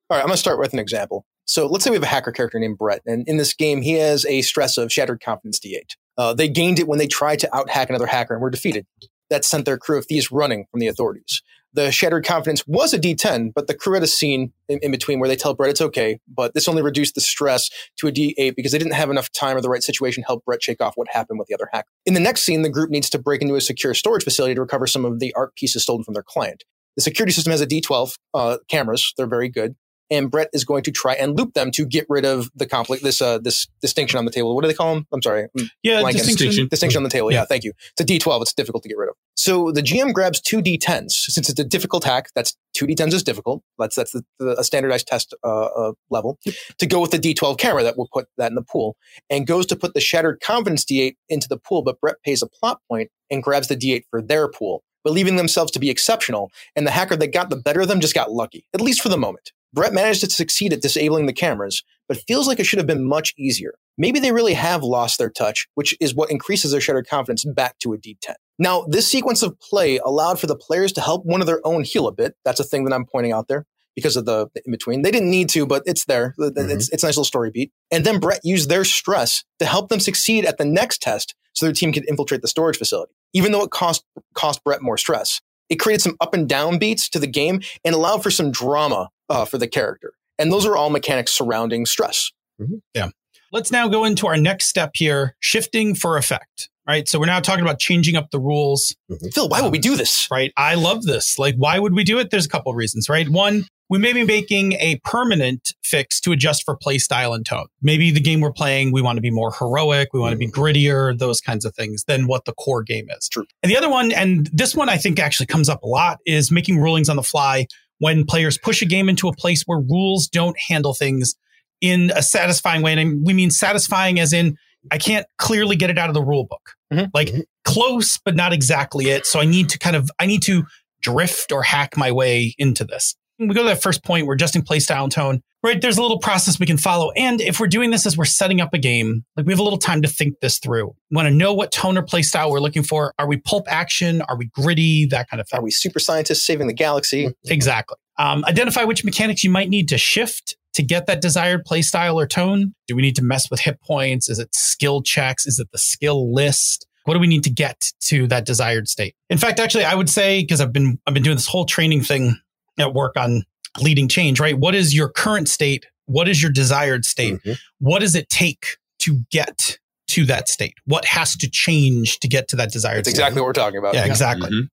All right, I'm going to start with an example. So let's say we have a hacker character named Brett, and in this game, he has a stress of shattered confidence D8. Uh, they gained it when they tried to out hack another hacker and were defeated. That sent their crew of thieves running from the authorities. The shattered confidence was a D10, but the crew had a scene in, in between where they tell Brett it's okay, but this only reduced the stress to a D8 because they didn't have enough time or the right situation to help Brett shake off what happened with the other hacker. In the next scene, the group needs to break into a secure storage facility to recover some of the art pieces stolen from their client. The security system has a D12 uh, cameras. They're very good and Brett is going to try and loop them to get rid of the conflict, this uh, this distinction on the table. What do they call them? I'm sorry, I'm Yeah, blanking. distinction. distinction on the table. Yeah. Yeah. thank you. It's a D12. It's difficult to get rid of. So the GM grabs two D10s. Since it's a difficult hack, that's two D10s is difficult. That's that's the, the, a standardized test uh, uh, level to go with the D12 camera that will put that in the pool, and goes to put the shattered confidence D8 into the pool. But Brett pays a plot point and grabs the D8 for their pool, believing themselves to be exceptional. And the hacker that got the better of them just got lucky, at least for the moment. Brett managed to succeed at disabling the cameras, but feels like it should have been much easier. Maybe they really have lost their touch, which is what increases their shattered confidence back to a D10. Now, this sequence of play allowed for the players to help one of their own heal a bit. That's a thing that I'm pointing out there because of the, the in between. They didn't need to, but it's there. Mm-hmm. It's, it's a nice little story beat. And then Brett used their stress to help them succeed at the next test so their team could infiltrate the storage facility, even though it cost, cost Brett more stress. It created some up and down beats to the game and allowed for some drama uh, for the character. And those are all mechanics surrounding stress. Mm-hmm. Yeah. Let's now go into our next step here shifting for effect. Right. So we're now talking about changing up the rules. Mm-hmm. Phil, why would we do this? Right. I love this. Like, why would we do it? There's a couple of reasons, right? One, we may be making a permanent fix to adjust for play style and tone. Maybe the game we're playing, we want to be more heroic, we want to be mm-hmm. grittier, those kinds of things than what the core game is. True. And the other one, and this one I think actually comes up a lot, is making rulings on the fly when players push a game into a place where rules don't handle things in a satisfying way. And we mean satisfying as in I can't clearly get it out of the rule book. Mhm. Like Mhm. close, but not exactly it. So I need to kind of, I need to drift or hack my way into this. We go to that first point, we're adjusting play style and tone, right? There's a little process we can follow. And if we're doing this as we're setting up a game, like we have a little time to think this through. We want to know what tone or play style we're looking for. Are we pulp action? Are we gritty? That kind of thing. Are we super scientists saving the galaxy? Exactly. Um, identify which mechanics you might need to shift to get that desired play style or tone. Do we need to mess with hit points? Is it skill checks? Is it the skill list? What do we need to get to that desired state? In fact, actually, I would say because I've been I've been doing this whole training thing at work on leading change. Right? What is your current state? What is your desired state? Mhm. What does it take to get to that state? What has to change to get to that desired That's state? exactly what we're talking about. Yeah, exactly Mhm.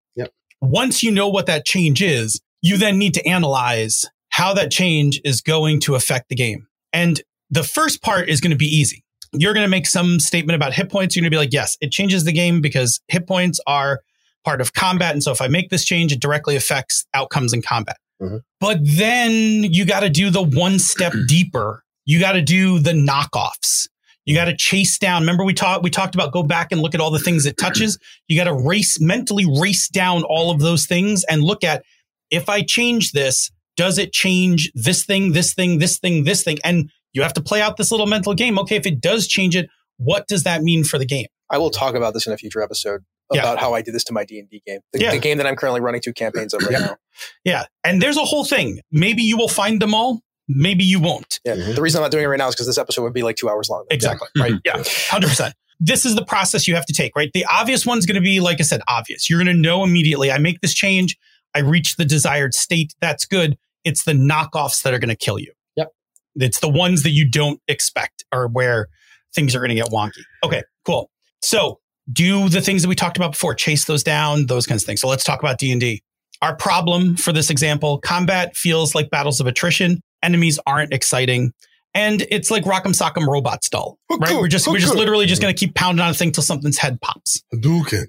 once you know what that change is, you then need to analyze how that change is going to affect the game. And the first part is going to be easy. you're going to make some statement about hit points. You're going to be like, yes, it changes the game because hit points are part of combat. And so if I make this change, it directly affects outcomes in combat. Mhm. But then you got to do the one step (clears throat) deeper. You got to do the knockoffs. You got to chase down. Remember we talked we talked about go back and look at all the things it touches. (clears throat) You got to race mentally race down all of those things and look at if I change this, does it change this thing, this thing, this thing, this thing? And you have to play out this little mental game. Okay, if it does change it, what does that mean for the game? I will talk about this in a future episode Yeah. about how I did this to my D and D game, the, Yeah. the game that I'm currently running two campaigns of right Yeah. now. Yeah. And there's a whole thing. Maybe you will find them all. Maybe you won't. Yeah. Mhm. The reason I'm not doing it right now is because this episode would be like two hours long. Exactly. Right. Yeah. 100%. This is the process you have to take, right? The obvious one's going to be, like I said, obvious. You're going to know immediately. I make this change. I reach the desired state. That's good. It's the knockoffs that are going to kill you. Yep. It's the ones that you don't expect or where things are going to get wonky. Okay, cool. So do the things that we talked about before, chase those down, those kinds of things. So let's talk about D&D. Our problem for this example, combat feels like battles of attrition. Enemies aren't exciting. And it's like Rock'em Sock'em Robots Dull, right? We're just we're just literally just going to keep pounding on a thing till something's head pops.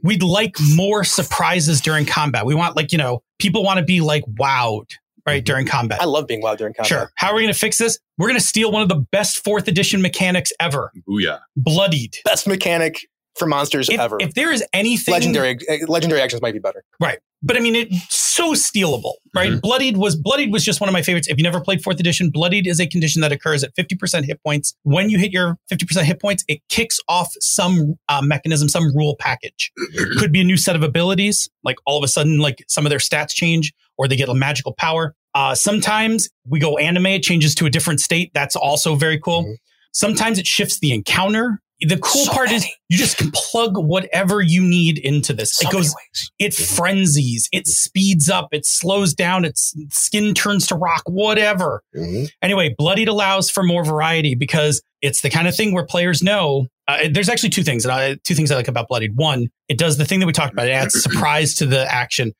We'd like more surprises during combat. We want like you know people want to be like wowed right Mhm. during combat. I love being loud during combat. Sure. How are we going to fix this? We're going to steal one of the best fourth edition mechanics ever, Booyah. bloodied. Best mechanic for monsters If, ever. if there is anything legendary eh, legendary actions might be better. Right. But I mean, it's so stealable, right? Mhm. Bloodied was Bloodied was just one of my favorites. If you never played fourth edition, Bloodied is a condition that occurs at 50% hit points. When you hit your 50% hit points, it kicks off some uh, mechanism, some rule package. (clears throat) Could be a new set of abilities, like all of a sudden, like some of their stats change or they get a magical power. Uh, sometimes we go anime, it changes to a different state. That's also very cool. Mhm. Sometimes it shifts the encounter. The cool So part is you just can plug whatever you need into this. So it goes it frenzies, it speeds up, it slows down, its skin turns to rock, whatever. Mhm. Anyway, Bloodied allows for more variety because it's the kind of thing where players know. Uh, there's actually two things, and I, two things I like about Bloodied. One, it does the thing that we talked about; it adds (clears throat) surprise to the action,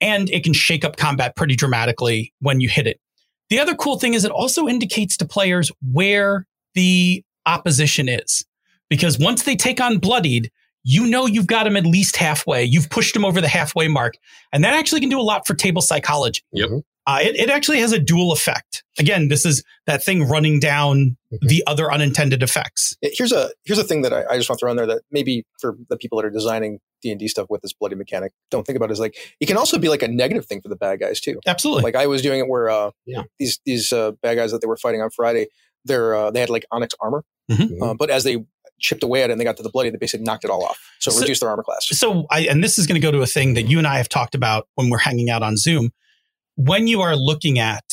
and it can shake up combat pretty dramatically when you hit it. The other cool thing is it also indicates to players where the opposition is, because once they take on Bloodied, you know you've got them at least halfway. You've pushed them over the halfway mark, and that actually can do a lot for table psychology. Yep. Uh, it, it actually has a dual effect. Again, this is that thing running down Mhm. the other unintended effects. Here's a here's a thing that I, I just want to throw in there that maybe for the people that are designing D and D stuff with this bloody mechanic don't think about is like it can also be like a negative thing for the bad guys too. Absolutely. Like I was doing it where uh, Yeah. these these uh, bad guys that they were fighting on Friday, they're uh, they had like onyx armor, Mhm. uh, but as they chipped away at it and they got to the bloody, they basically knocked it all off, so it So- reduced their armor class. so I, and this is going to go to a thing that you and I have talked about when we're hanging out on Zoom. When you are looking at,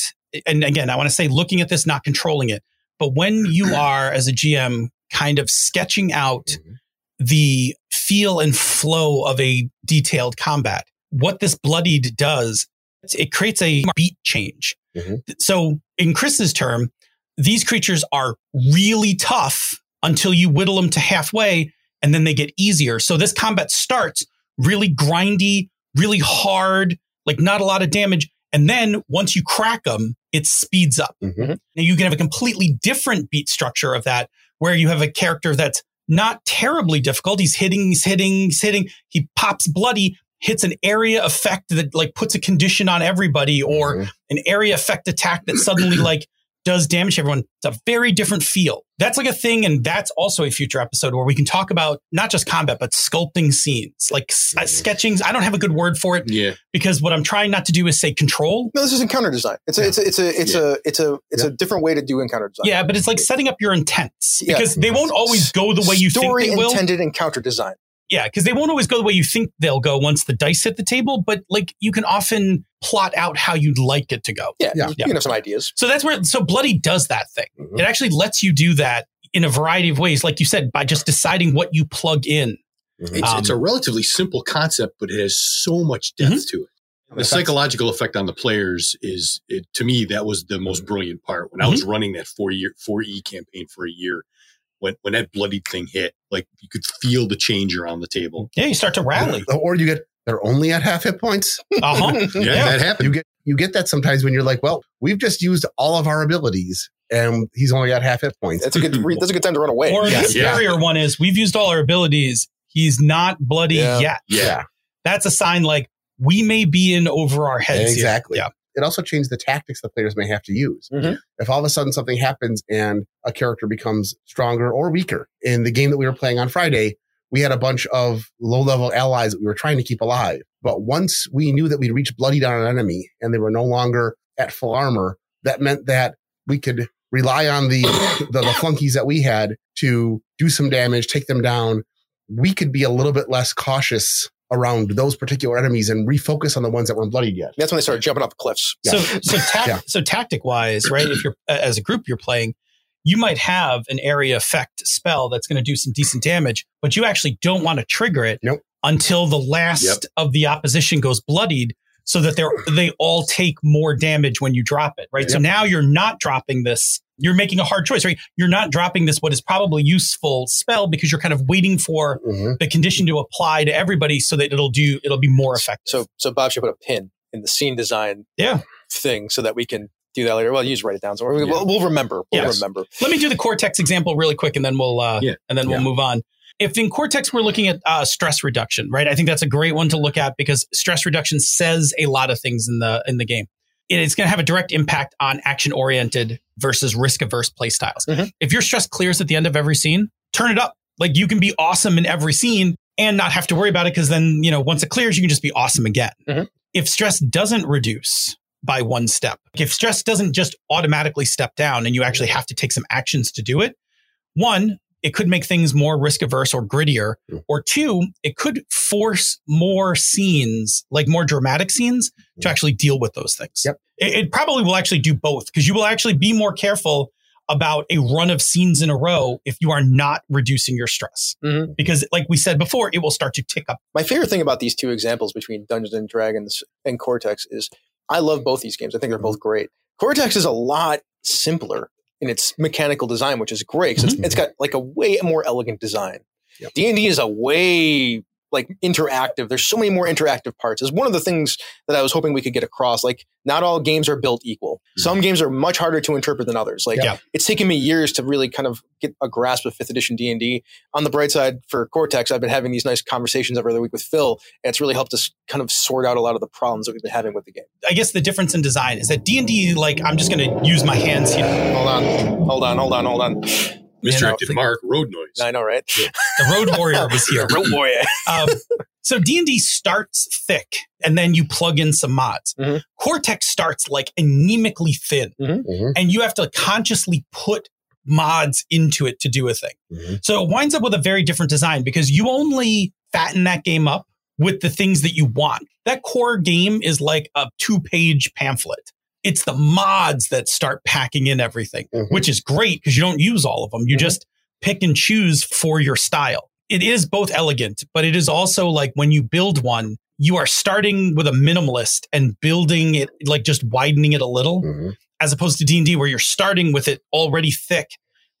and again, I want to say looking at this, not controlling it, but when you (clears throat) are as a GM kind of sketching out Mhm. the feel and flow of a detailed combat, what this bloodied does, it creates a beat change. Mhm. So in Chris's term, these creatures are really tough until you whittle them to halfway and then they get easier. So this combat starts really grindy, really hard, like not a lot of damage. And then once you crack them, it speeds up. Mhm. Now you can have a completely different beat structure of that where you have a character that's not terribly difficult. He's hitting, he's hitting, he's hitting. He pops bloody, hits an area effect that like puts a condition on everybody or Mhm. an area effect attack that suddenly (clears throat) like does damage to everyone. It's a very different feel. That's like a thing. And that's also a future episode where we can talk about not just combat, but sculpting scenes, like s- uh, sketchings. I don't have a good word for it Yeah. because what I'm trying not to do is say control. No, this is encounter design. It's a it's a it's a it's a it's a it's a different way to do encounter design. Yeah, but it's like setting up your intents Yeah. because they won't always go the way you Story think they will. intended encounter design. Yeah, because they won't always go the way you think they'll go once the dice hit the table, but like you can often plot out how you'd like it to go. Yeah, Yeah. you can have some ideas. So that's where so Bloody does that thing. Mhm. It actually lets you do that in a variety of ways, like you said, by just deciding what you plug in. Mhm. It's, Um, it's a relatively simple concept, but it has so much depth Mm-hmm. to it. The psychological effect on the players is, it, to me, that was the most brilliant part. When I Mm-hmm. was running that four year, four E campaign for a year, when when that bloodied thing hit, like you could feel the change around the table. Yeah, you start to rally. Or you get they're only at half hit points. Uh huh. (laughs) Yeah, Yeah. that happened. You get you get that sometimes when you're like, well, we've just used all of our abilities and he's only got half hit points. That's a good. Re- that's a good time to run away. Or the Yeah. scarier one is we've used all our abilities. He's not bloody Yeah. yet. Yeah. That's a sign like we may be in over our heads. here. Exactly. Yeah. It also changed the tactics that players may have to use. Mhm. If all of a sudden something happens and a character becomes stronger or weaker, in the game that we were playing on Friday, we had a bunch of low level allies that we were trying to keep alive. But once we knew that we'd reached bloodied on an enemy and they were no longer at full armor, that meant that we could rely on the, (coughs) the, the flunkies that we had to do some damage, take them down. We could be a little bit less cautious around those particular enemies and refocus on the ones that weren't bloodied yet. That's when they started jumping off the cliffs. Yeah. So so (laughs) tac- Yeah. so tactic wise, right? If you're as a group you're playing, you might have an area effect spell that's going to do some decent damage, but you actually don't want to trigger it Nope. until the last Yep. of the opposition goes bloodied so that they're they all take more damage when you drop it, right? So now you're not dropping this you're making a hard choice, right? You're not dropping this what is probably useful spell because you're kind of waiting for Mhm. the condition to apply to everybody so that it'll do it'll be more effective. So so Bob should put a pin in the scene design Yeah. thing so that we can do that later. Well, you just write it down. So we'll, Yeah. we'll, we'll remember. We'll Yes. remember. Let me do the Cortex example really quick, and then we'll uh, Yeah. and then we'll Yeah. move on. If in Cortex we're looking at uh, stress reduction, right? I think that's a great one to look at because stress reduction says a lot of things in the in the game. It's going to have a direct impact on action oriented versus risk averse play styles. Mhm. If your stress clears at the end of every scene, turn it up. Like you can be awesome in every scene and not have to worry about it because then you know once it clears, you can just be awesome again. Mhm. If stress doesn't reduce by one step, if stress doesn't just automatically step down and you actually have to take some actions to do it, one, it could make things more risk averse or grittier. Mm. Or two, it could force more scenes, like more dramatic scenes, to actually deal with those things. Yep. It, it probably will actually do both because you will actually be more careful about a run of scenes in a row if you are not reducing your stress. Mhm. Because, like we said before, it will start to tick up. My favorite thing about these two examples between Dungeons and Dragons and Cortex is I love both these games. I think they're both great. Cortex is a lot simpler in its mechanical design, which is great because it's, mm-hmm. it's got like a way more elegant design. D and D is a way like interactive. There's so many more interactive parts. Is one of the things that I was hoping we could get across. Like, not all games are built equal. Mm-hmm. Some games are much harder to interpret than others. Like, Yeah. it's taken me years to really kind of get a grasp of fifth edition D and D. On the bright side, for Cortex, I've been having these nice conversations every other week with Phil, and it's really helped us kind of sort out a lot of the problems that we've been having with the game. I guess the difference in design is that D&D, like, I'm just going to use my hands here. Hold on, hold on, hold on, hold on. Misdirected know, Mark, road noise. I know, right? (laughs) The Road Warrior was here. Road warrior. (laughs) um, so D&D starts thick and then you plug in some mods. Mhm. Cortex starts like anemically thin Mhm. and you have to consciously put mods into it to do a thing. Mhm. So it winds up with a very different design because you only fatten that game up with the things that you want. That core game is like a two page pamphlet. It's the mods that start packing in everything, Mhm. which is great because you don't use all of them. You Mhm. just pick and choose for your style. It is both elegant, but it is also like when you build one, you are starting with a minimalist and building it, like just widening it a little Mhm. as opposed to D&D where you're starting with it already thick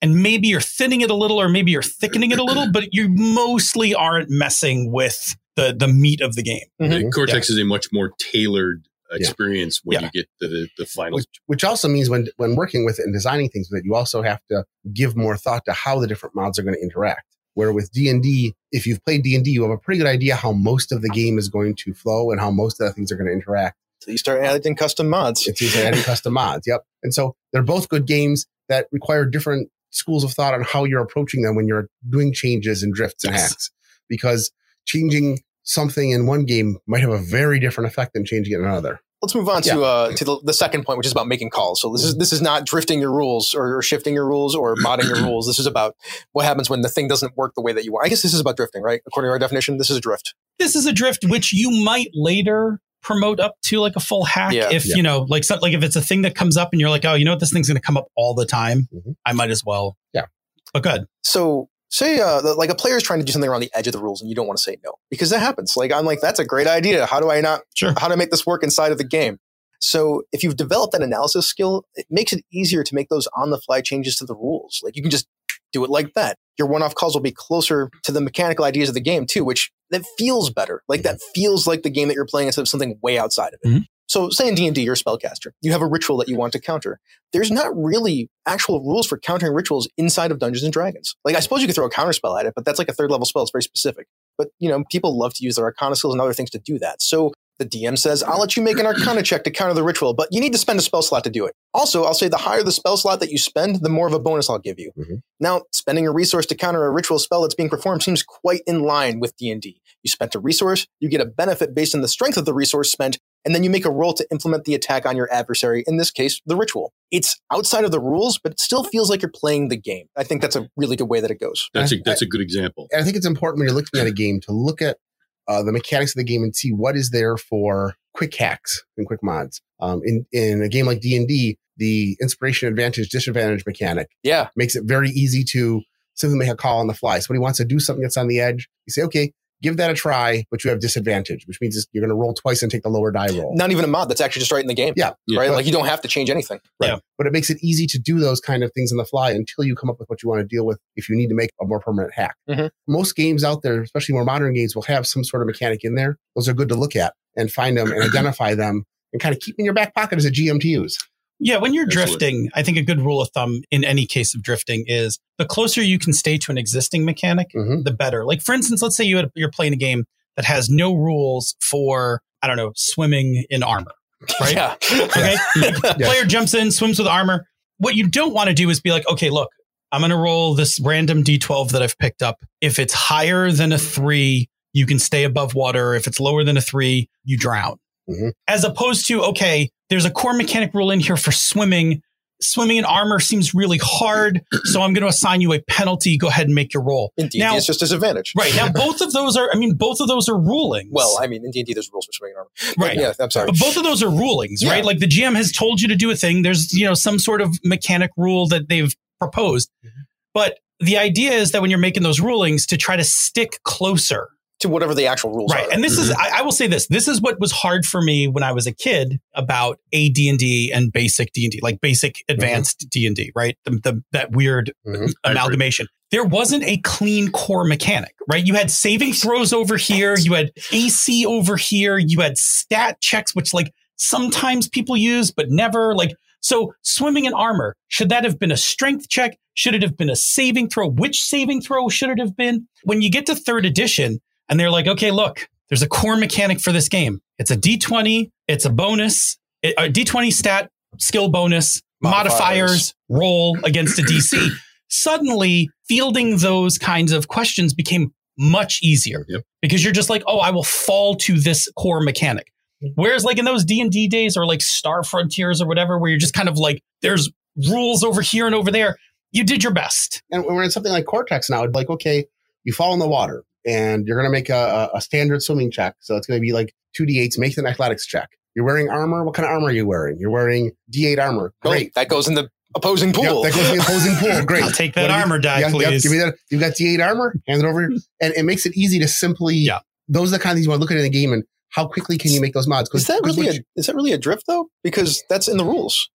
and maybe you're thinning it a little or maybe you're thickening it a little (clears throat) but you mostly aren't messing with the the meat of the game. Mhm. Cortex is a much more tailored Yeah. experience when Yeah. you get to the, the final. Which, which also means when when working with it and designing things with it, you also have to give more thought to how the different mods are going to interact. Where with D and D, if you've played D and D, you have a pretty good idea how most of the game is going to flow and how most of the things are going to interact. So you start adding custom mods. It's usually adding custom mods. Yep. And so they're both good games that require different schools of thought on how you're approaching them when you're doing changes and drifts and Yes. hacks. Because changing something in one game might have a very different effect than changing it in another. Let's move on to uh, to the, the second point, which is about making calls. So this is this is not drifting your rules or, or shifting your rules or (clears throat) modding your rules. This is about what happens when the thing doesn't work the way that you want. I guess this is about drifting, right? According to our definition, this is a drift. This is a drift which you might later promote up to like a full hack Yeah. if Yeah. you know like so, like if it's a thing that comes up and you're like oh you know what this thing's going to come up all the time Mhm. I might as well Yeah. but good So say uh, like a player is trying to do something around the edge of the rules and you don't want to say no because that happens. Like I'm like that's a great idea. How do I not? Sure. How to make this work inside of the game? So if you've developed that analysis skill, it makes it easier to make those on the fly changes to the rules. Like you can just do it like that. Your one off calls will be closer to the mechanical ideas of the game too, which that feels better. Like that feels like the game that you're playing instead of something way outside of it. Mhm. So say in D&D, you're a spellcaster. You have a ritual that you want to counter. There's not really actual rules for countering rituals inside of Dungeons and Dragons. Like, I suppose you could throw a counter spell at it, but that's like a third level spell. It's very specific. But, you know, people love to use their arcana skills and other things to do that. So the DM says, I'll let you make an arcana check to counter the ritual, but you need to spend a spell slot to do it. Also, I'll say the higher the spell slot that you spend, the more of a bonus I'll give you. Mhm. Now, spending a resource to counter a ritual spell that's being performed seems quite in line with D&D. You spent a resource, you get a benefit based on the strength of the resource spent, and then you make a roll to implement the attack on your adversary, in this case, the ritual. It's outside of the rules, but it still feels like you're playing the game. I think that's a really good way that it goes. That's a that's a good example. And I think it's important when you're looking at a game to look at uh, the mechanics of the game and see what is there for quick hacks and quick mods. Um, in in a game like D and D, the inspiration advantage disadvantage mechanic Yeah. makes it very easy to simply make a call on the fly. Somebody wants to do something that's on the edge. You say, okay, give that a try, but you have disadvantage, which means you're going to roll twice and take the lower die roll. Not even a mod, that's actually just right in the game. Yeah. Yeah. Right? But- Like you don't have to change anything. Yeah, but it makes it easy to do those kind of things on the fly until you come up with what you want to deal with if you need to make a more permanent hack. Mhm. Most games out there, especially more modern games, will have some sort of mechanic in there. Those are good to look at and find them and (clears throat) identify them and kind of keep in your back pocket as a GM to use. Yeah, when you're Absolutely. drifting, I think a good rule of thumb in any case of drifting is the closer you can stay to an existing mechanic, Mhm. the better. Like for instance, let's say you had, you're playing a game that has no rules for I don't know swimming in armor. (laughs) Right? Yeah. Okay, (laughs) player jumps in, swims with armor. What you don't want to do is be like, okay, look, I'm going to roll this random d12 that I've picked up. If it's higher than a three, you can stay above water. If it's lower than a three, you drown. Mhm. As opposed to, okay, there's a core mechanic rule in here for swimming. Swimming in armor seems really hard. So I'm going to assign you a penalty. Go ahead and make your roll. In Now- it's just disadvantage. Right. Now, (laughs) both of those are, I mean, both of those are rulings. Well, I mean, in D&D, there's rules for swimming in armor. But right. Yeah, I'm sorry. But both of those are rulings, Yeah. right? Like the GM has told you to do a thing. There's, you know, some sort of mechanic rule that they've proposed. Mm-hmm. But the idea is that when you're making those rulings to try to stick closer. To whatever the actual rules Right. are. And this is, I, I will say this, this is what was hard for me when I was a kid about a D&D and basic D&D, like basic advanced D&D, right? The, the, that weird Mhm. Amalgamation. There wasn't a clean core mechanic, right? You had saving throws over here, you had AC over here, you had stat checks, which like sometimes people use, but never like. So swimming in armor, should that have been a strength check? Should it have been a saving throw? Which saving throw should it have been? When you get to third edition and they're like, okay, look, there's a core mechanic for this game. It's a D20, it's a bonus, it- a D20 stat skill bonus, Modifiers. modifiers roll against a DC. (clears throat) Suddenly, fielding those kinds of questions became much easier Yep. because you're just like, oh, I will fall to this core mechanic. Whereas, like in those D and D days, or like Star Frontiers or whatever, where you're just kind of like, there's rules over here and over there. You did your best. And when it's something like Cortex now, it's like, okay, you fall in the water and you're going to make a, a a standard swimming check. So it's going to be like 2d8s, make an athletics check. You're wearing armor. What kind of armor are you wearing? You're wearing D8 armor. Oh, Great. that goes in the opposing pool. Yep, that goes in the opposing pool. (laughs) Great. I'll take that What do you- armor die, Yeah, yep, please. give me that. You got D8 armor? Hand it over. here. (laughs) And it makes it easy to simply, Yeah. those are the kind of things you want to look at in the game and how quickly can you make those mods? is that really what, a, is that really a drift though? Because that's in the rules.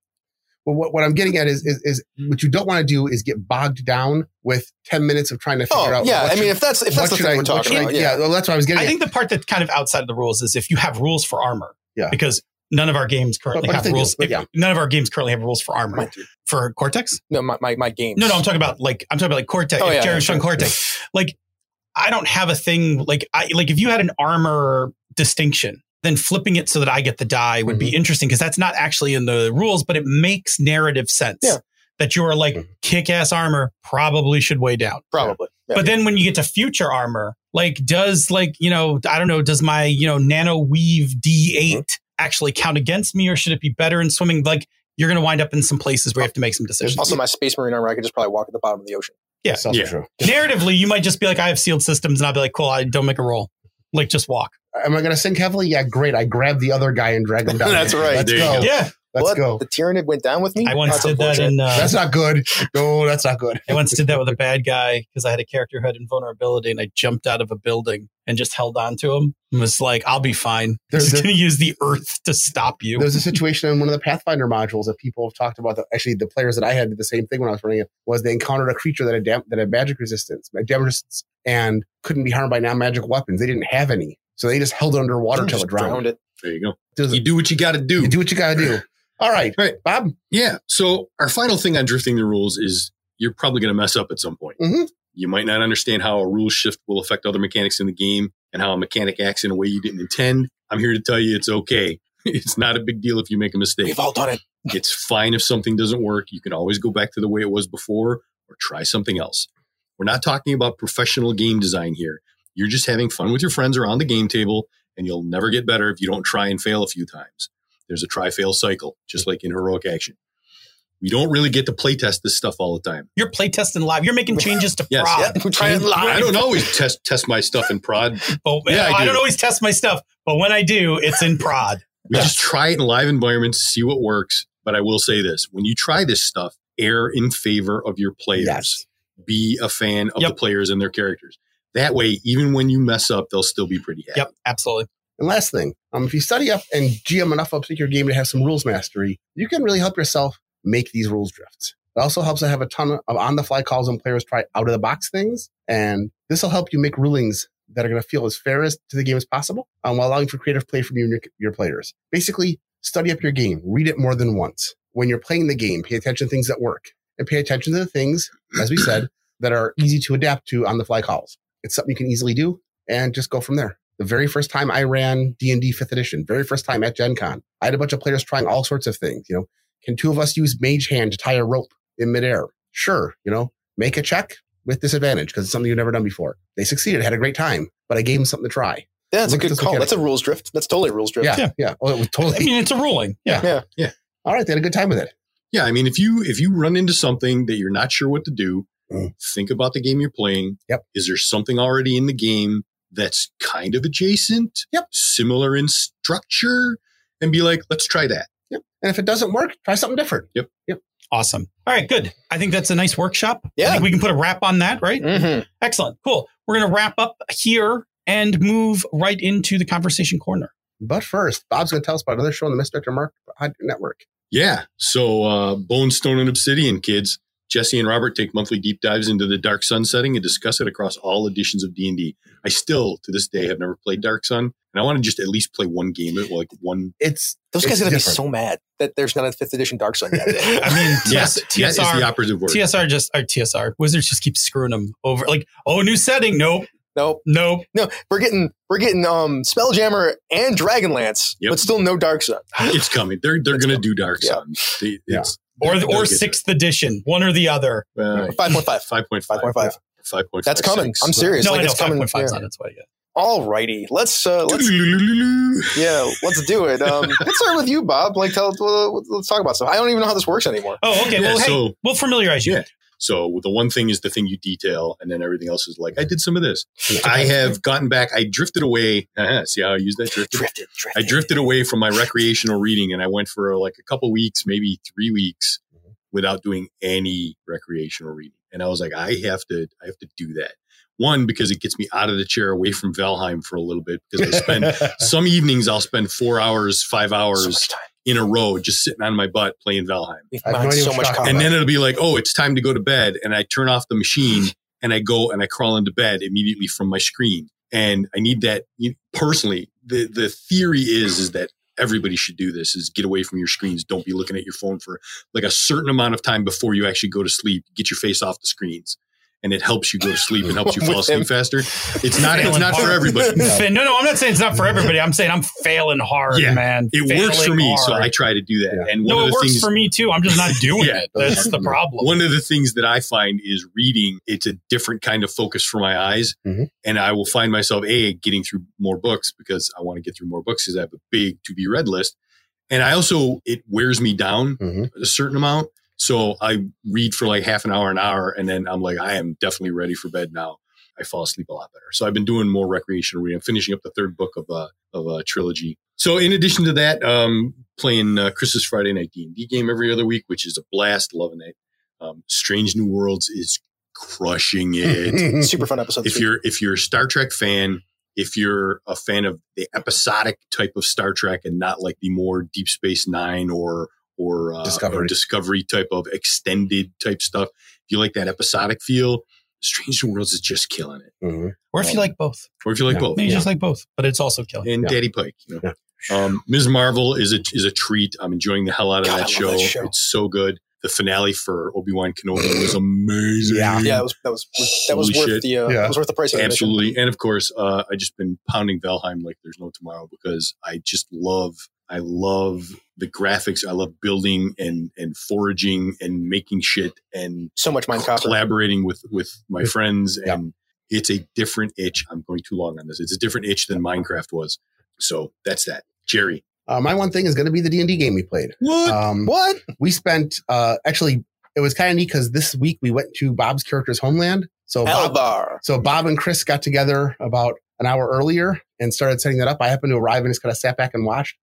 Well, what, what I'm getting at is, is, is what you don't want to do is get bogged down with 10 minutes of trying to oh, figure out Oh out. yeah, what I mean, if that's if what that's the thing I- we're talking should I- about, yeah. yeah. well, that's what I was getting I at. think the part that's kind of outside of the rules is if you have rules for armor. Yeah. Because none of our games currently But- but have they do, rules. but yeah. None of our games currently have rules for armor. Mine. For Cortex? No, my, my my games. No, no, I'm talking about like I'm talking about like Cortex. Oh, yeah, Jerry yeah, Sean sure. Cortex. Like I don't have a thing like I like if you had an armor distinction, then flipping it so that I get the die would be interesting because that's not actually in the rules, but it makes narrative sense. Yeah. That you're like Mhm. kick ass armor probably should weigh down. probably. Yeah. But then when you get to future armor, like does like, you know, I don't know, does my, you know, nano weave D8 Mm-hmm. actually count against me or should it be better in swimming? Like you're going to wind up in some places where you have to make some decisions. also, my space marine armor, I could just probably walk at the bottom of the ocean. yeah. It's also Yeah. true. Narratively, you might just be like, I have sealed systems and I'll be like, cool, I don't make a roll. Like just walk. Am I going to sink heavily? Yeah, great. I grabbed the other guy and dragged him down. (laughs) That's right. Let's There go. go. Yeah. Let's What? go. The Tyranid went down with me. I once That's did that unfortunate. in, uh, That's not good. No, that's not good. I once did that with a bad guy because I had a character who had invulnerability and I jumped out of a building and just held on to him and was like, I'll be fine. I'm There's just going to use the earth to stop you. There's a situation in one of the Pathfinder modules that people have talked about. That actually, the players that I had did the same thing when I was running it. Was they encountered a creature that had dam- that had magic resistance, damage resistance, and couldn't be harmed by non magic weapons. They didn't have any, so they just held it underwater till it drowned. drowned it. There you go. Do the- You do what you got to do. you do what you got to do. All right, Right. Bob. Yeah. So our final thing on drifting the rules is you're probably going to mess up at some point. Mhm. You might not understand how a rule shift will affect other mechanics in the game and how a mechanic acts in a way you didn't intend. I'm here to tell you it's okay. (laughs) It's not a big deal if you make a mistake. We've all done it. It's fine if something doesn't work. You can always go back to the way it was before or try something else. We're not talking about professional game design here. You're just having fun with your friends around the game table, and you'll never get better if you don't try and fail a few times. There's a try fail cycle, just like in heroic action. We don't really get to play test this stuff all the time. You're playtesting live. You're making changes to (laughs) Yes. prod. Yeah, trying (laughs) live. I don't always test test my stuff in prod. But, (laughs) oh, Yeah, I I, do. don't always test my stuff, but when I do, it's in prod. We just try it in live environments, see what works. But I will say this: when you try this stuff, err in favor of your players. Yes. Be a fan of Yep. the players and their characters. That way, even when you mess up, they'll still be pretty happy. Yep, absolutely. And last thing, um, if you study up and GM enough of a particular game to have some rules mastery, you can really help yourself make these rules drifts. It also helps to have a ton of on the fly calls when players try out of the box things. And this will help you make rulings that are going to feel as fair as to the game as possible um, while allowing for creative play from you and your, your players. Basically, study up your game, read it more than once. When you're playing the game, pay attention to things that work and pay attention to the things, as we said, that are easy to adapt to on the fly calls. It's something you can easily do and just go from there. The very first time I ran D&D 5th edition, very first time at Gen Con, I had a bunch of players trying all sorts of things. You know, can two of us use mage hand to tie a rope in midair? Sure. You know, make a check with disadvantage because it's something you've never done before. They succeeded, had a great time, but I gave them something to try. Yeah, that's a Look at good call. mechanic. That's a rules drift. That's totally a rules drift. Yeah. Yeah. Oh, it was I mean, it's a ruling. Yeah. yeah, yeah. All right. They had a good time with it. Yeah, I mean, if you if you run into something that you're not sure what to do, Mm. think about the game you're playing. Yep. Is there something already in the game that's kind of adjacent? Yep. Similar in structure, and be like, let's try that. Yep. And if it doesn't work, try something different. Yep. Yep. Awesome. All right, good. I think that's a nice workshop. Yeah. I Yeah. think we can put a wrap on that, right? hmm Excellent. Cool. We're going to wrap up here and move right into the conversation corner. But first, Bob's going to tell us about another show on the Mr. Mark Network. Yeah. So uh, Bone, Stone, and Obsidian kids. Jesse and Robert take monthly deep dives into the Dark Sun setting and discuss it across all editions of D and D. I still, to this day, have never played Dark Sun, and I want to just at least play one game, like one. It's Those It's guys are going to be so mad that there's not a fifth edition Dark Sun yet. (laughs) I mean, Yes, TS, that is the TSR, operative word. TSR just, or TSR, Wizards just keep screwing them over. Like, oh, new setting. Nope. Nope. Nope. No, we're getting we're getting um Spelljammer and Dragonlance, Yep. but still no Dark Sun. (sighs) it's coming. They're they're going to do Dark Yeah. Sun. They, Yeah. it's, Or, they'll or get sixth edition, one or the other. there. Uh, Five point five. Five point five. 5.5. Five point five. That's coming. I'm serious. no, like I know, it's coming. 5.5 is Yeah. on its way. Yeah. Alrighty, let's uh, let's yeah, let's do it. Um, (laughs) let's start with you, Bob. Like, tell well, let's talk about stuff. I don't even know how this works anymore. Oh, okay. Yeah, well, hey, we'll familiarize you. Yeah. So the one thing is the thing you detail, and then everything else is like I did some of this. I have gotten back. I drifted away. Uh-huh, see how I use that drifted? Drifted, I drifted. drifted away from my recreational reading, and I went for like a couple weeks, maybe three weeks, without doing any recreational reading. And I was like, I have to, I have to do that. One because it gets me out of the chair, away from Valheim for a little bit. Because I spend (laughs) some evenings, I'll spend four hours, five So hours time. In a row, just sitting on my butt playing Valheim. I no so much you're talking content. And then it'll be like, oh, it's time to go to bed. And I turn off the machine and I go and I crawl into bed immediately from my screen. And I need that you, personally. The, the theory is, is that everybody should do this is get away from your screens. Don't be looking at your phone for like a certain amount of time before you actually go to sleep. Get your face off the screens. And it helps you go to sleep and helps you (laughs) fall asleep faster. It's not, it's Failing not for everybody. (laughs) Fa- No, no, I'm not saying it's not for everybody. I'm saying I'm failing hard, Yeah, man. It works for Failing me. So. I try to do that. Yeah. And one no, of it the works things, for me too. I'm just not (laughs) doing Yeah. it. That's the problem. One of the things that I find is reading, it's a different kind of focus for my eyes. Mhm. And I will find myself, A, getting through more books because I want to get through more books because I have a big to be read list. And I also, it wears me down Mhm. a certain amount. So I read for like half an hour, an hour, and then I'm like, I am definitely ready for bed now. I fall asleep a lot better. So I've been doing more recreational reading. I'm finishing up the third book of a, of a trilogy. So in addition to that, um, playing uh, Chris's Friday Night D&D game every other week, which is a blast. Loving it. Um, Strange New Worlds is crushing (laughs) it. Super fun episode. if you're if you're a Star Trek fan, if you're a fan of the episodic type of Star Trek and not like the more Deep Space Nine or or, uh, Discovery. or Discovery type of extended type stuff, if you like that episodic feel, Stranger Worlds is just killing it. Mhm. Or if you like both, Or if you like Yeah. both, maybe you yeah. just like both, but it's also killing. and Yeah. Daddy Pike. You know. Yeah. Um, Ms. Marvel is a is a treat. I'm enjoying the hell out of God, that show. that show. It's so good. The finale for Obi Wan Kenobi was amazing. Yeah. Yeah, that was that was that was Holy worth shit. the uh, Yeah. that was worth the price. of admission. absolutely. And of course, uh, I just been pounding Valheim like there's no tomorrow because I just love. I love the graphics. I love building and and foraging and making shit and So much mined copper. collaborating with with my friends Yeah. and it's a different itch i'm going too long on this it's a different itch than minecraft was so that's that jerry Uh, my one thing is going to be the D and D game we played. what Um, What? we spent uh, actually it was kind of neat because this week we went to Bob's character's homeland. So Bob, Elbar. so Bob and Chris got together about an hour earlier and started setting that up. I happened to arrive and just kind of sat back and watched.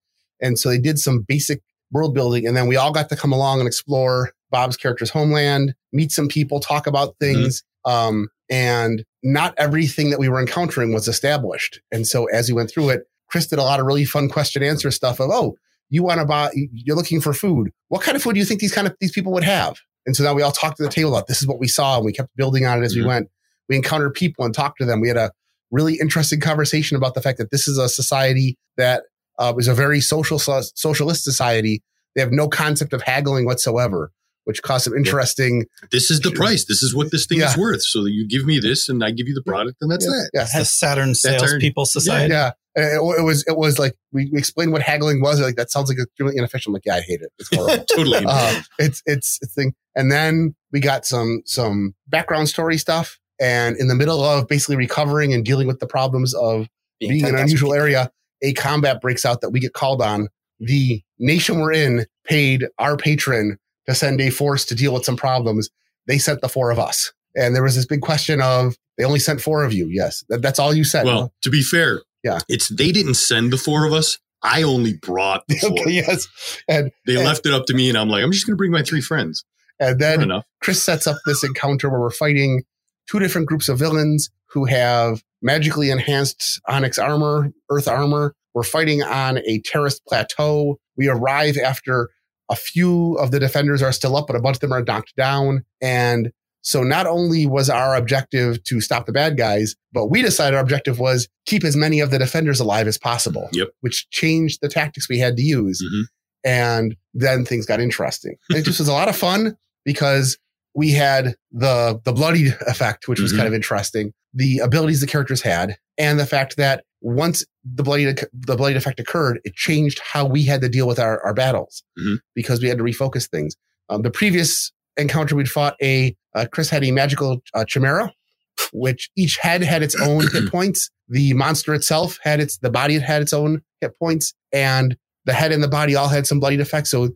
And so they did some basic world building, and then we all got to come along and explore Bob's character's homeland, meet some people, talk about things. Um, and not everything that we were encountering was established. And so as we went through it, Chris did a lot of really fun question answer stuff of, oh, you want to buy, you're looking for food. What kind of food do you think these kind of these people would have? And so now we all talked to the table about this is what we saw, and we kept building on it as we Mhm. went. We encountered people and talked to them. We had a really interesting conversation about the fact that this is a society that uh, is a very social socialist society. They have no concept of haggling whatsoever, which caused some interesting. this is the price this is what this thing Yeah. is worth so you give me this and i give you the product and that's yeah, that yeah, It's the Saturn salespeople society. yeah. It, it was it was like we, we explained what haggling was. Like that sounds like extremely inefficient. I'm like yeah, I hate it. It's horrible. (laughs) totally uh, it's it's it's thing. And then we got some some background story stuff. And in the middle of basically recovering and dealing with the problems of being in an unusual people. area, a combat breaks out that we get called on. The nation we're in paid our patron to send a force to deal with some problems. They sent the four of us. And there was this big question of they only sent four of you. Yes. That, that's all you said. well to be fair Yeah. it's they didn't send the four of us i only brought the (laughs) four okay, yes. And they and- left it up to me and i'm like i'm just gonna bring my three friends and then Chris sets up this encounter where we're fighting two different groups of villains who have magically enhanced onyx armor, earth armor. We're fighting on a terraced plateau. We arrive after a few of the defenders are still up, but a bunch of them are knocked down. And so not only was our objective to stop the bad guys, but we decided our objective was keep as many of the defenders alive as possible. Yep. Which changed the tactics we had to use. Mhm. And then things got interesting. And it just was a lot of fun because we had the the bloodied (laughs) effect, which was Mhm. kind of interesting. The abilities the characters had, and the fact that once the bloody the bloodied effect occurred, it changed how we had to deal with our, our battles Mhm. because we had to refocus things. Um, the previous encounter we'd fought a uh, Chris had a magical uh, chimera, which each head had its own hit (clears throat) points. The monster itself had its the body had its own hit points, and the head and the body all had some bloodied effects. So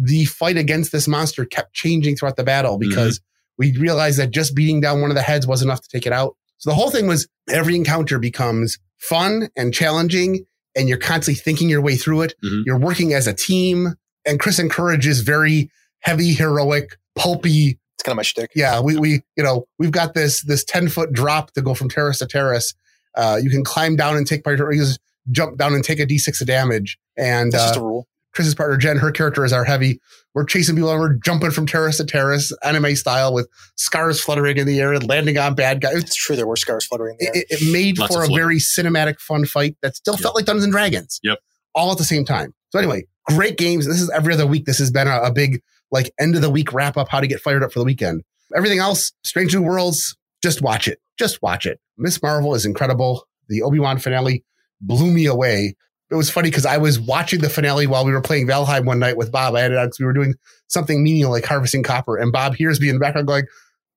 the fight against this monster kept changing throughout the battle because we realized that just beating down one of the heads was enough to take it out. So the whole thing was every encounter becomes fun and challenging, and you're constantly thinking your way through it. Mhm. You're working as a team, and Chris encourages very heavy, heroic, pulpy. It's kind of my shtick. Yeah, we we you know we've got this this ten foot drop to go from terrace to terrace. Uh, you can climb down and take part. You just jump down and take a d6 of damage. And That's uh, just a rule. Chris's partner Jen, her character is our heavy. We're chasing people and we're jumping from terrace to terrace, anime style, with scars fluttering in the air and landing on bad guys. It's true there were scars fluttering there. It, it made Lots for a flutter. very cinematic, fun fight that still Yep. felt like Dungeons and Dragons. Yep. All at the same time. So anyway, great games. This is every other week. This has been a, a big like end of the week wrap up. How to get fired up for the weekend. Everything else, Strange New Worlds. Just watch it. Just watch it. Miss Marvel is incredible. The Obi Wan finale blew me away. It was funny because I was watching the finale while we were playing Valheim one night with Bob. I had it on because we were doing something menial like harvesting copper, and Bob hears me in the background going,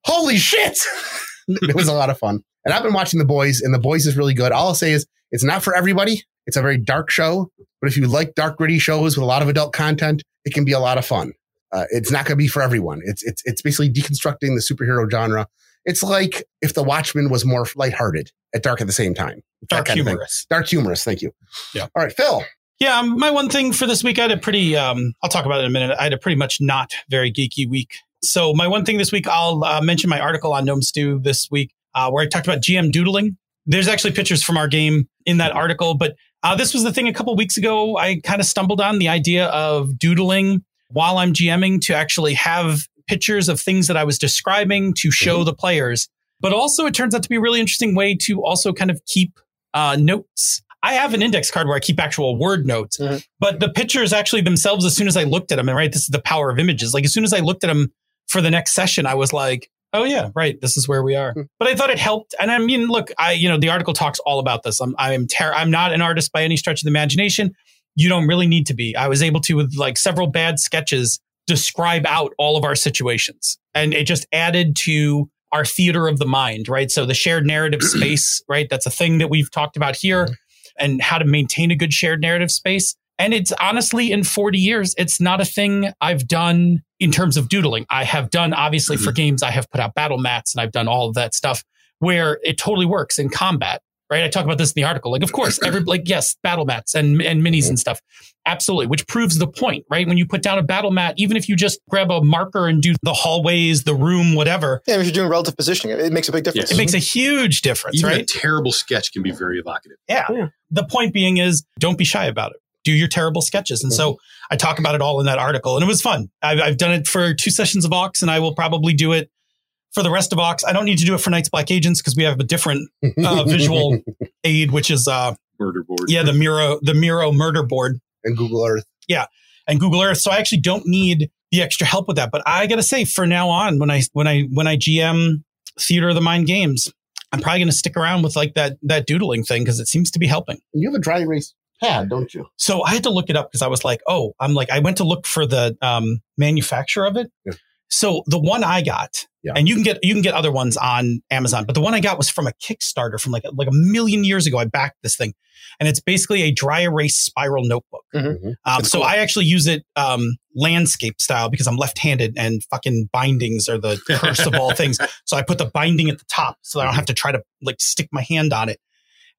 "Holy shit!" (laughs) it was a lot of fun. And I've been watching The Boys, and The Boys is really good. All I'll say is it's not for everybody. It's a very dark show, but if you like dark, gritty shows with a lot of adult content, it can be a lot of fun. Uh, it's not going to be for everyone. It's it's it's basically deconstructing the superhero genre. It's like if The Watchmen was more lighthearted at dark at the same time. That Dark kind of thing. humorous. Dark humorous. Thank you. Yeah. All right, Phil. Yeah, um, my one thing for this week, I had a pretty, um, I'll talk about it in a minute. I had a pretty much not very geeky week. So my one thing this week, I'll uh, mention my article on Gnome Stew this week, uh, where I talked about GM doodling. There's actually pictures from our game in that article, but uh, this was the thing a couple weeks ago. I kind of stumbled on the idea of doodling while I'm GMing to actually have pictures of things that I was describing to show the players. But also, it turns out to be a really interesting way to also kind of keep uh, notes. I have an index card where I keep actual word notes, Mhm. but the pictures actually themselves, as soon as I looked at them, and right, this is the power of images. Like as soon as I looked at them for the next session, I was like, oh yeah, right, this is where we are. Hmm. But I thought it helped. And I mean, look, I, you know, the article talks all about this. I'm, I'm, ter- I'm not an artist by any stretch of the imagination. You don't really need to be. I was able to, with like several bad sketches, describe out all of our situations. And it just added to our theater of the mind, right? So the shared narrative (clears throat) space, right? That's a thing that we've talked about here mm-hmm. and how to maintain a good shared narrative space. And it's honestly in 40 years, it's not a thing I've done in terms of doodling. I have done obviously for mm-hmm. games, I have put out battle mats and I've done all of that stuff where it totally works in combat. Right. I talk about this in the article. Like, of course, every like, yes, battle mats and, and minis and stuff. Absolutely. Which proves the point, right? When you put down a battle mat, even if you just grab a marker and do the hallways, the room, whatever, Yeah, if you're doing relative positioning, it makes a big difference. it makes a huge difference, Even a right? terrible sketch can be very evocative. Yeah. Yeah. The point being is don't be shy about it. Do your terrible sketches. And so mm-hmm. I talk about it all in that article and it was fun. I've, I've done it for two sessions of Ox and I will probably do it for the rest of Ox. I don't need to do it for Night's Black Agents because we have a different uh, (laughs) visual aid, which is, uh, Murder board. yeah, the Miro, the Miro murder board and Google Earth. Yeah, and Google Earth. So I actually don't need the extra help with that. But I gotta say, for now on, when I when I when I GM Theater of the Mind games, I'm probably gonna stick around with like that that doodling thing because it seems to be helping. You have a dry erase pad, don't you? So I had to look it up because I was like, oh, I'm like, I went to look for the um, manufacturer of it. Yeah. So the one I got, Yeah. and you can get you can get other ones on Amazon, but the one I got was from a Kickstarter from like like a million years ago. I backed this thing, and it's basically a dry erase spiral notebook. Mhm. Mhm. Um, so cool. I actually use it um, landscape style because I'm left-handed, and fucking bindings are the (laughs) curse of all things. So I put the binding at the top, so I don't have to try to like stick my hand on it.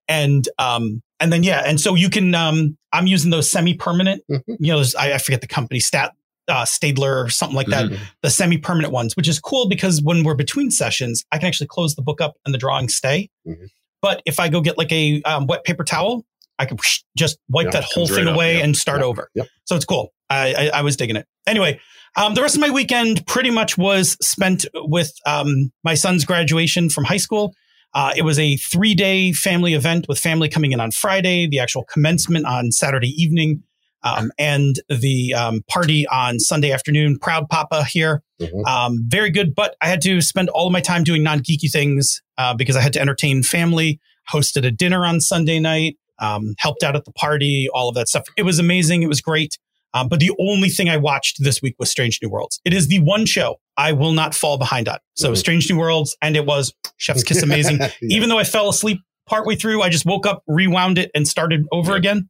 And um, and then yeah, and so you can. Um, I'm using those semi-permanent. Mhm. You know, I, I forget the company, Stat uh, Staedtler or something like that. Mhm. The semi-permanent ones, which is cool because when we're between sessions, I can actually close the book up and the drawings stay. Mhm. But if I go get like a um, wet paper towel, I can just wipe Yeah, that whole thing right away yeah. and start Yeah. over. Yep. So it's cool. I, I, I was digging it. Anyway, um, the rest of my weekend pretty much was spent with um, my son's graduation from high school. Uh, it was a three day family event with family coming in on Friday, the actual commencement on Saturday evening, um, and the um, party on Sunday afternoon. Proud Papa here. Mhm. Um, very good, but I had to spend all of my time doing non geeky things uh, because I had to entertain family, hosted a dinner on Sunday night, um, helped out at the party, all of that stuff. It was amazing. It was great. Um, but the only thing I watched this week was Strange New Worlds. It is the one show I will not fall behind on. So Mhm. Strange New Worlds, and it was Chef's Kiss amazing. (laughs) Yeah. Even though I fell asleep partway through, I just woke up, rewound it, and started over Yeah. again.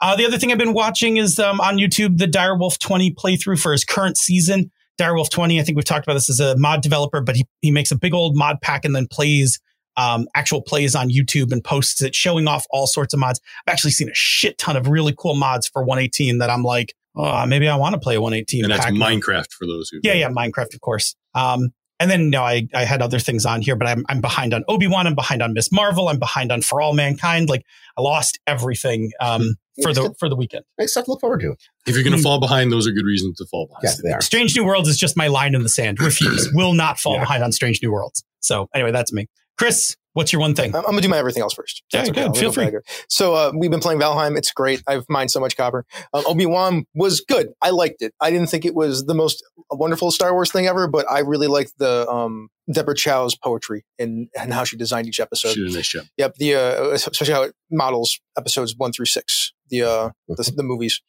Uh, the other thing I've been watching is um, on YouTube the Direwolf 20 playthrough for his current season. Direwolf 20, I think we've talked about this as a mod developer, but he, he makes a big old mod pack and then plays um, actual plays on YouTube and posts it, showing off all sorts of mods. I've actually seen a shit ton of really cool mods for 118 that I'm like, oh, maybe I want to play 118. and that's. Minecraft for those who. Yeah, yeah, Minecraft, of course. Um, and then no, I, I had other things on here, but I'm I'm behind on Obi Wan. I'm behind on Miss Marvel. I'm behind on For All Mankind. Like I lost everything um, for the for the weekend. Nice stuff to look forward to. If you're going to fall behind, those are good reasons to fall behind. Yes, they are. Strange New Worlds is just my line in the sand. Refuse. (clears throat) Will not fall Yeah. behind on Strange New Worlds. So anyway, that's me. Chris, what's your one thing? I'm, I'm gonna do my everything else first. Yeah, That's good. Feel free. back. So uh, we've been playing Valheim. It's great. I've mined so much copper. Um, Obi Wan was good. I liked it. I didn't think it was the most wonderful Star Wars thing ever, but I really liked the um, Deborah Chow's poetry and, and how she designed each episode. She did a nice job. Yep, the uh, especially how it models episodes one through six, the uh, the, the movies.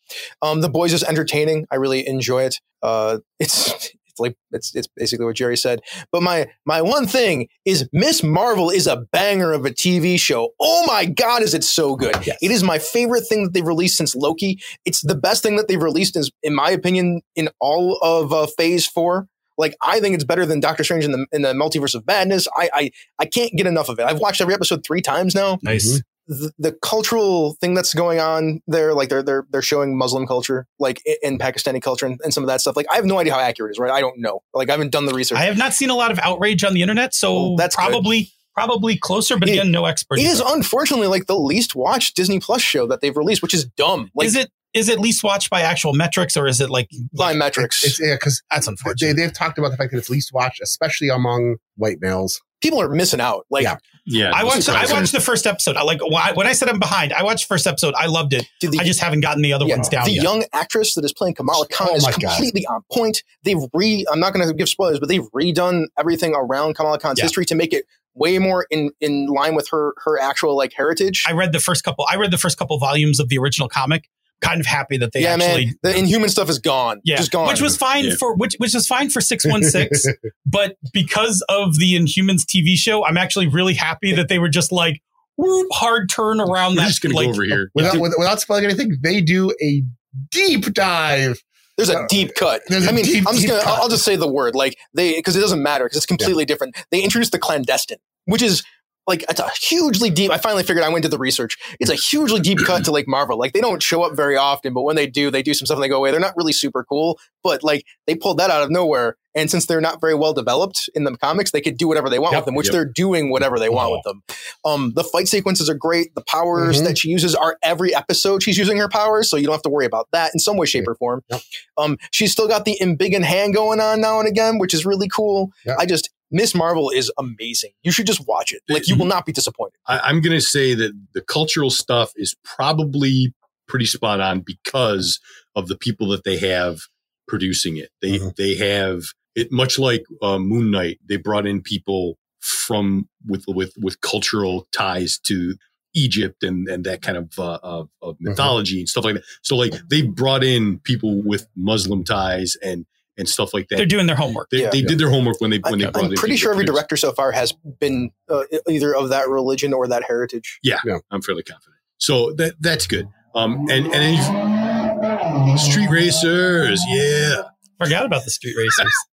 Um, the boys is entertaining. I really enjoy it. Uh, it's it's like it's it's basically what Jerry said. But my my one thing is Miss Marvel is a banger of a TV show. Oh my god, is it so good? Yes. It is my favorite thing that they've released since Loki. It's the best thing that they've released, is, in my opinion, in all of uh, Phase Four. Like I think it's better than Doctor Strange in the in the Multiverse of Madness. I I, I can't get enough of it. I've watched every episode three times now. Nice. The, the cultural thing that's going on there, like they're they're they're showing Muslim culture, like in Pakistani culture and, and some of that stuff. Like I have no idea how accurate it is, right? I don't know. Like I haven't done the research. I have not seen a lot of outrage on the internet, so Oh, that's good. probably probably closer. But It- again, no expert. it is unfortunately like the least watched Disney Plus show that they've released, which is dumb. Like is it is it least watched by actual metrics or is it like By metrics. It's, yeah, because that's unfortunate? they've talked about the fact that it's least watched, especially among white males. People are missing out. Like, Yeah. Yeah, I watched. I watched the first episode. I like when I, said I'm behind. I watched first episode. I loved it. the, I just haven't gotten the other yeah, ones down the yet. young actress that is playing Kamala Khan Oh is my God. completely on point. They've re. I'm not going to give spoilers, but they've redone everything around Kamala Khan's Yeah. history to make it way more in in line with her her actual like heritage. I read the first couple. I read the first couple volumes of the original comic. Kind of happy that they yeah, actually. man. The Inhuman stuff is gone. Yeah, just gone. which was fine Yeah. for which which was fine for six one six, (laughs) but because of the Inhumans TV show, I'm actually really happy that they were just like whoop, hard turn around We're that. just gonna like, go over here. Without, with- without spoiling anything, they do a deep dive. There's a Uh, deep cut. there's a I mean, deep, I'm just gonna. cut. I'll just say the word like they because it doesn't matter because it's completely different. They introduced the clandestine, which is like it's a hugely deep. I finally figured I went to the research. It's a hugely deep cut to like Marvel. Like they don't show up very often, but when they do, they do some stuff and they go away. They're not really super cool, but like they pulled that out of nowhere. And since they're not very well developed in the comics, they could do whatever they want Yep. with them, which Yep. they're doing whatever they want Oh. with them. Um, the fight sequences are great. The powers Mhm. that she uses are every episode she's using her powers, so you don't have to worry about that in some way, shape, or form. Yep. Um, she's still got the embiggen hand going on now and again, which is really cool. I just Miss Marvel is amazing. You should just watch it. Like you will not be disappointed. I, I'm going to say that the cultural stuff is probably pretty spot on because of the people that they have producing it. They Mhm. they have it much like uh, Moon Knight. They brought in people from with with with cultural ties to Egypt and and that kind of uh, of, of mythology and stuff like that. So like they brought in people with Muslim ties and and stuff like that. they're doing their homework. they, Yeah. they did their homework when they when they I'm pretty sure every director so far has been uh, either of that religion or that heritage. Yeah. I'm fairly confident. So that that's good. Um, and and then street racers, yeah. Forgot about the street racers. (laughs)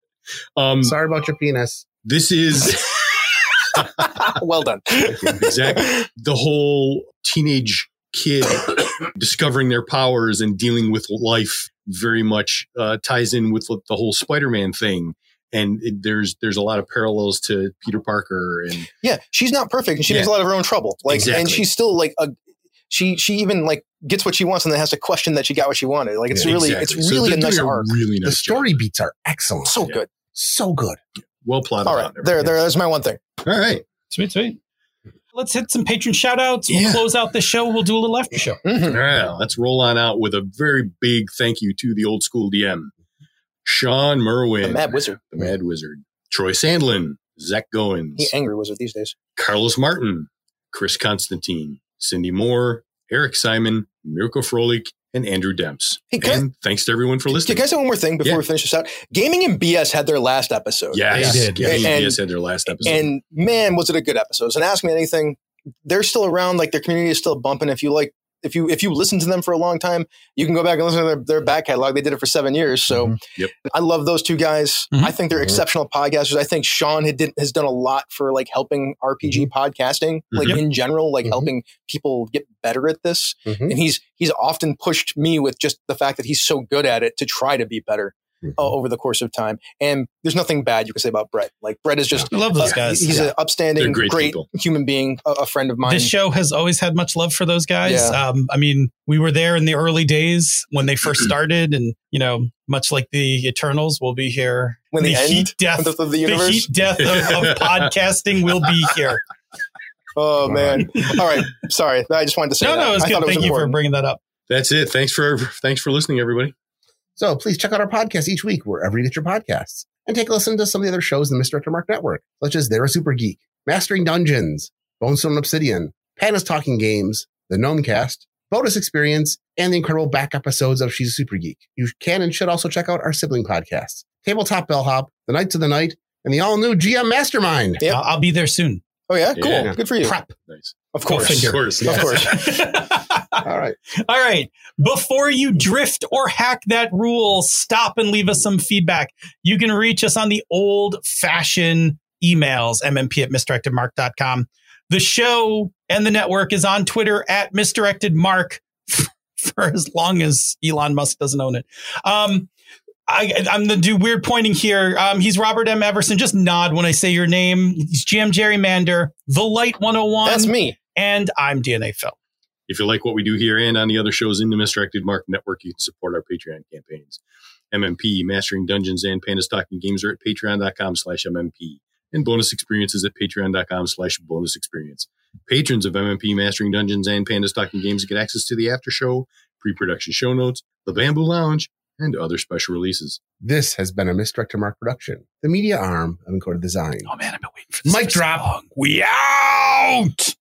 Um, Sorry about your penis. this is (laughs) well done. exactly the whole teenage kid (coughs) discovering their powers and dealing with life. Very much uh, ties in with the whole Spider-Man thing. And it, there's there's a lot of parallels to Peter Parker and Yeah, she's not perfect, and she Yeah. makes a lot of her own trouble. Like, and she's still like a. She she even like gets what she wants and then has to question that she got what she wanted. Like it's Yeah, really Exactly. it's really they're a nice arc. Really nice The story beats are excellent. So Yeah. good. So good. well plotted. All right, out there there. There's my one thing. All right. Sweet, sweet. Let's hit some patron shout outs. We'll Yeah. close out the show. We'll do a little after show. Mhm. All right, let's roll on out with a very big thank you to the old school DM, Sean Merwin, The Mad Wizard. the Mad Wizard, Troy Sandlin, Zach Goins, He angry wizard these days. Carlos Martin, Chris Constantine, Cindy Moore, Eric Simon, Mirko Frolik, and Andrew Demps. Hey, can I- and thanks to everyone for listening. Can I say one more thing before Yeah. we finish this out? Gaming and BS had their last episode. yes, They did. Yeah, And- EBS had their last episode. And man, was it a good episode. And ask me anything. They're still around. Like their community is still bumping. If you like, if you if you listen to them for a long time, you can go back and listen to their, their back catalog. They did it for seven years. So Mhm. Yep. I love those two guys. Mhm. I think they're Mhm. exceptional podcasters. I think Sean had did, has done a lot for like helping RPG podcasting, like Mhm. in general, like helping people get better at this. And he's he's often pushed me with just the fact that he's so good at it to try to be better Mhm. uh, over the course of time. And there's nothing bad you can say about Brett. Like Brett is just I love those uh, guys. He's an upstanding, They're great great, human being, a, a friend of mine. This show has always had much love for those guys. Yeah. Um, I mean, we were there in the early days when they first started, and you know, much like the Eternals, we'll be here when the, end heat death. of the, the The heat death of, of (laughs) podcasting will be here. (laughs) oh man! All right, sorry. I just wanted to say No, that. no, it's I good. thought it was Thank you for bringing that up. That's it. Thanks for thanks for listening, everybody. So please check out our podcast each week wherever you get your podcasts and take a listen to some of the other shows in the Misdirected Mark Network, such as They're a Super Geek, Mastering Dungeons, Bonestone and Obsidian, Panda's Talking Games, The Gnomecast, Bonus Experience, and the incredible back episodes of She's a Super Geek. You can and should also check out our sibling podcasts, Tabletop Bellhop, The Knights of the Night, and the all-new GM Mastermind. Yep. I'll, I'll be there soon. Oh yeah, cool. Yeah. Good for you. Prep. Nice. Of course. Of course. Of (laughs) course. All right. All right. Before you drift or hack that rule, stop and leave us some feedback. You can reach us on the old fashioned emails, mmp at misdirectedmark.com. The show and the network is on Twitter at misdirectedmark (laughs) for as long as Elon Musk doesn't own it. Um, I, I'm going to do weird pointing here. Um, he's Robert M. Everson. Just nod when I say your name. He's GM Gerrymander, The Light 101. That's me. And I'm DNA Phil. If you like what we do here and on the other shows in the Misdirected Mark Network, you can support our Patreon campaigns. MMP, Mastering Dungeons and Panda's Talking Games are at patreon.com slash MMP and bonus experiences at patreon.com slash bonus experience. Patrons of MMP Mastering Dungeons and Panda's Talking Games get access to the after show, pre-production show notes, the Bamboo Lounge, and other special releases. This has been a Misdirected Mark production, the media arm of Encoded Design. Oh man, I've been waiting for this. Mic so drop. long. We out.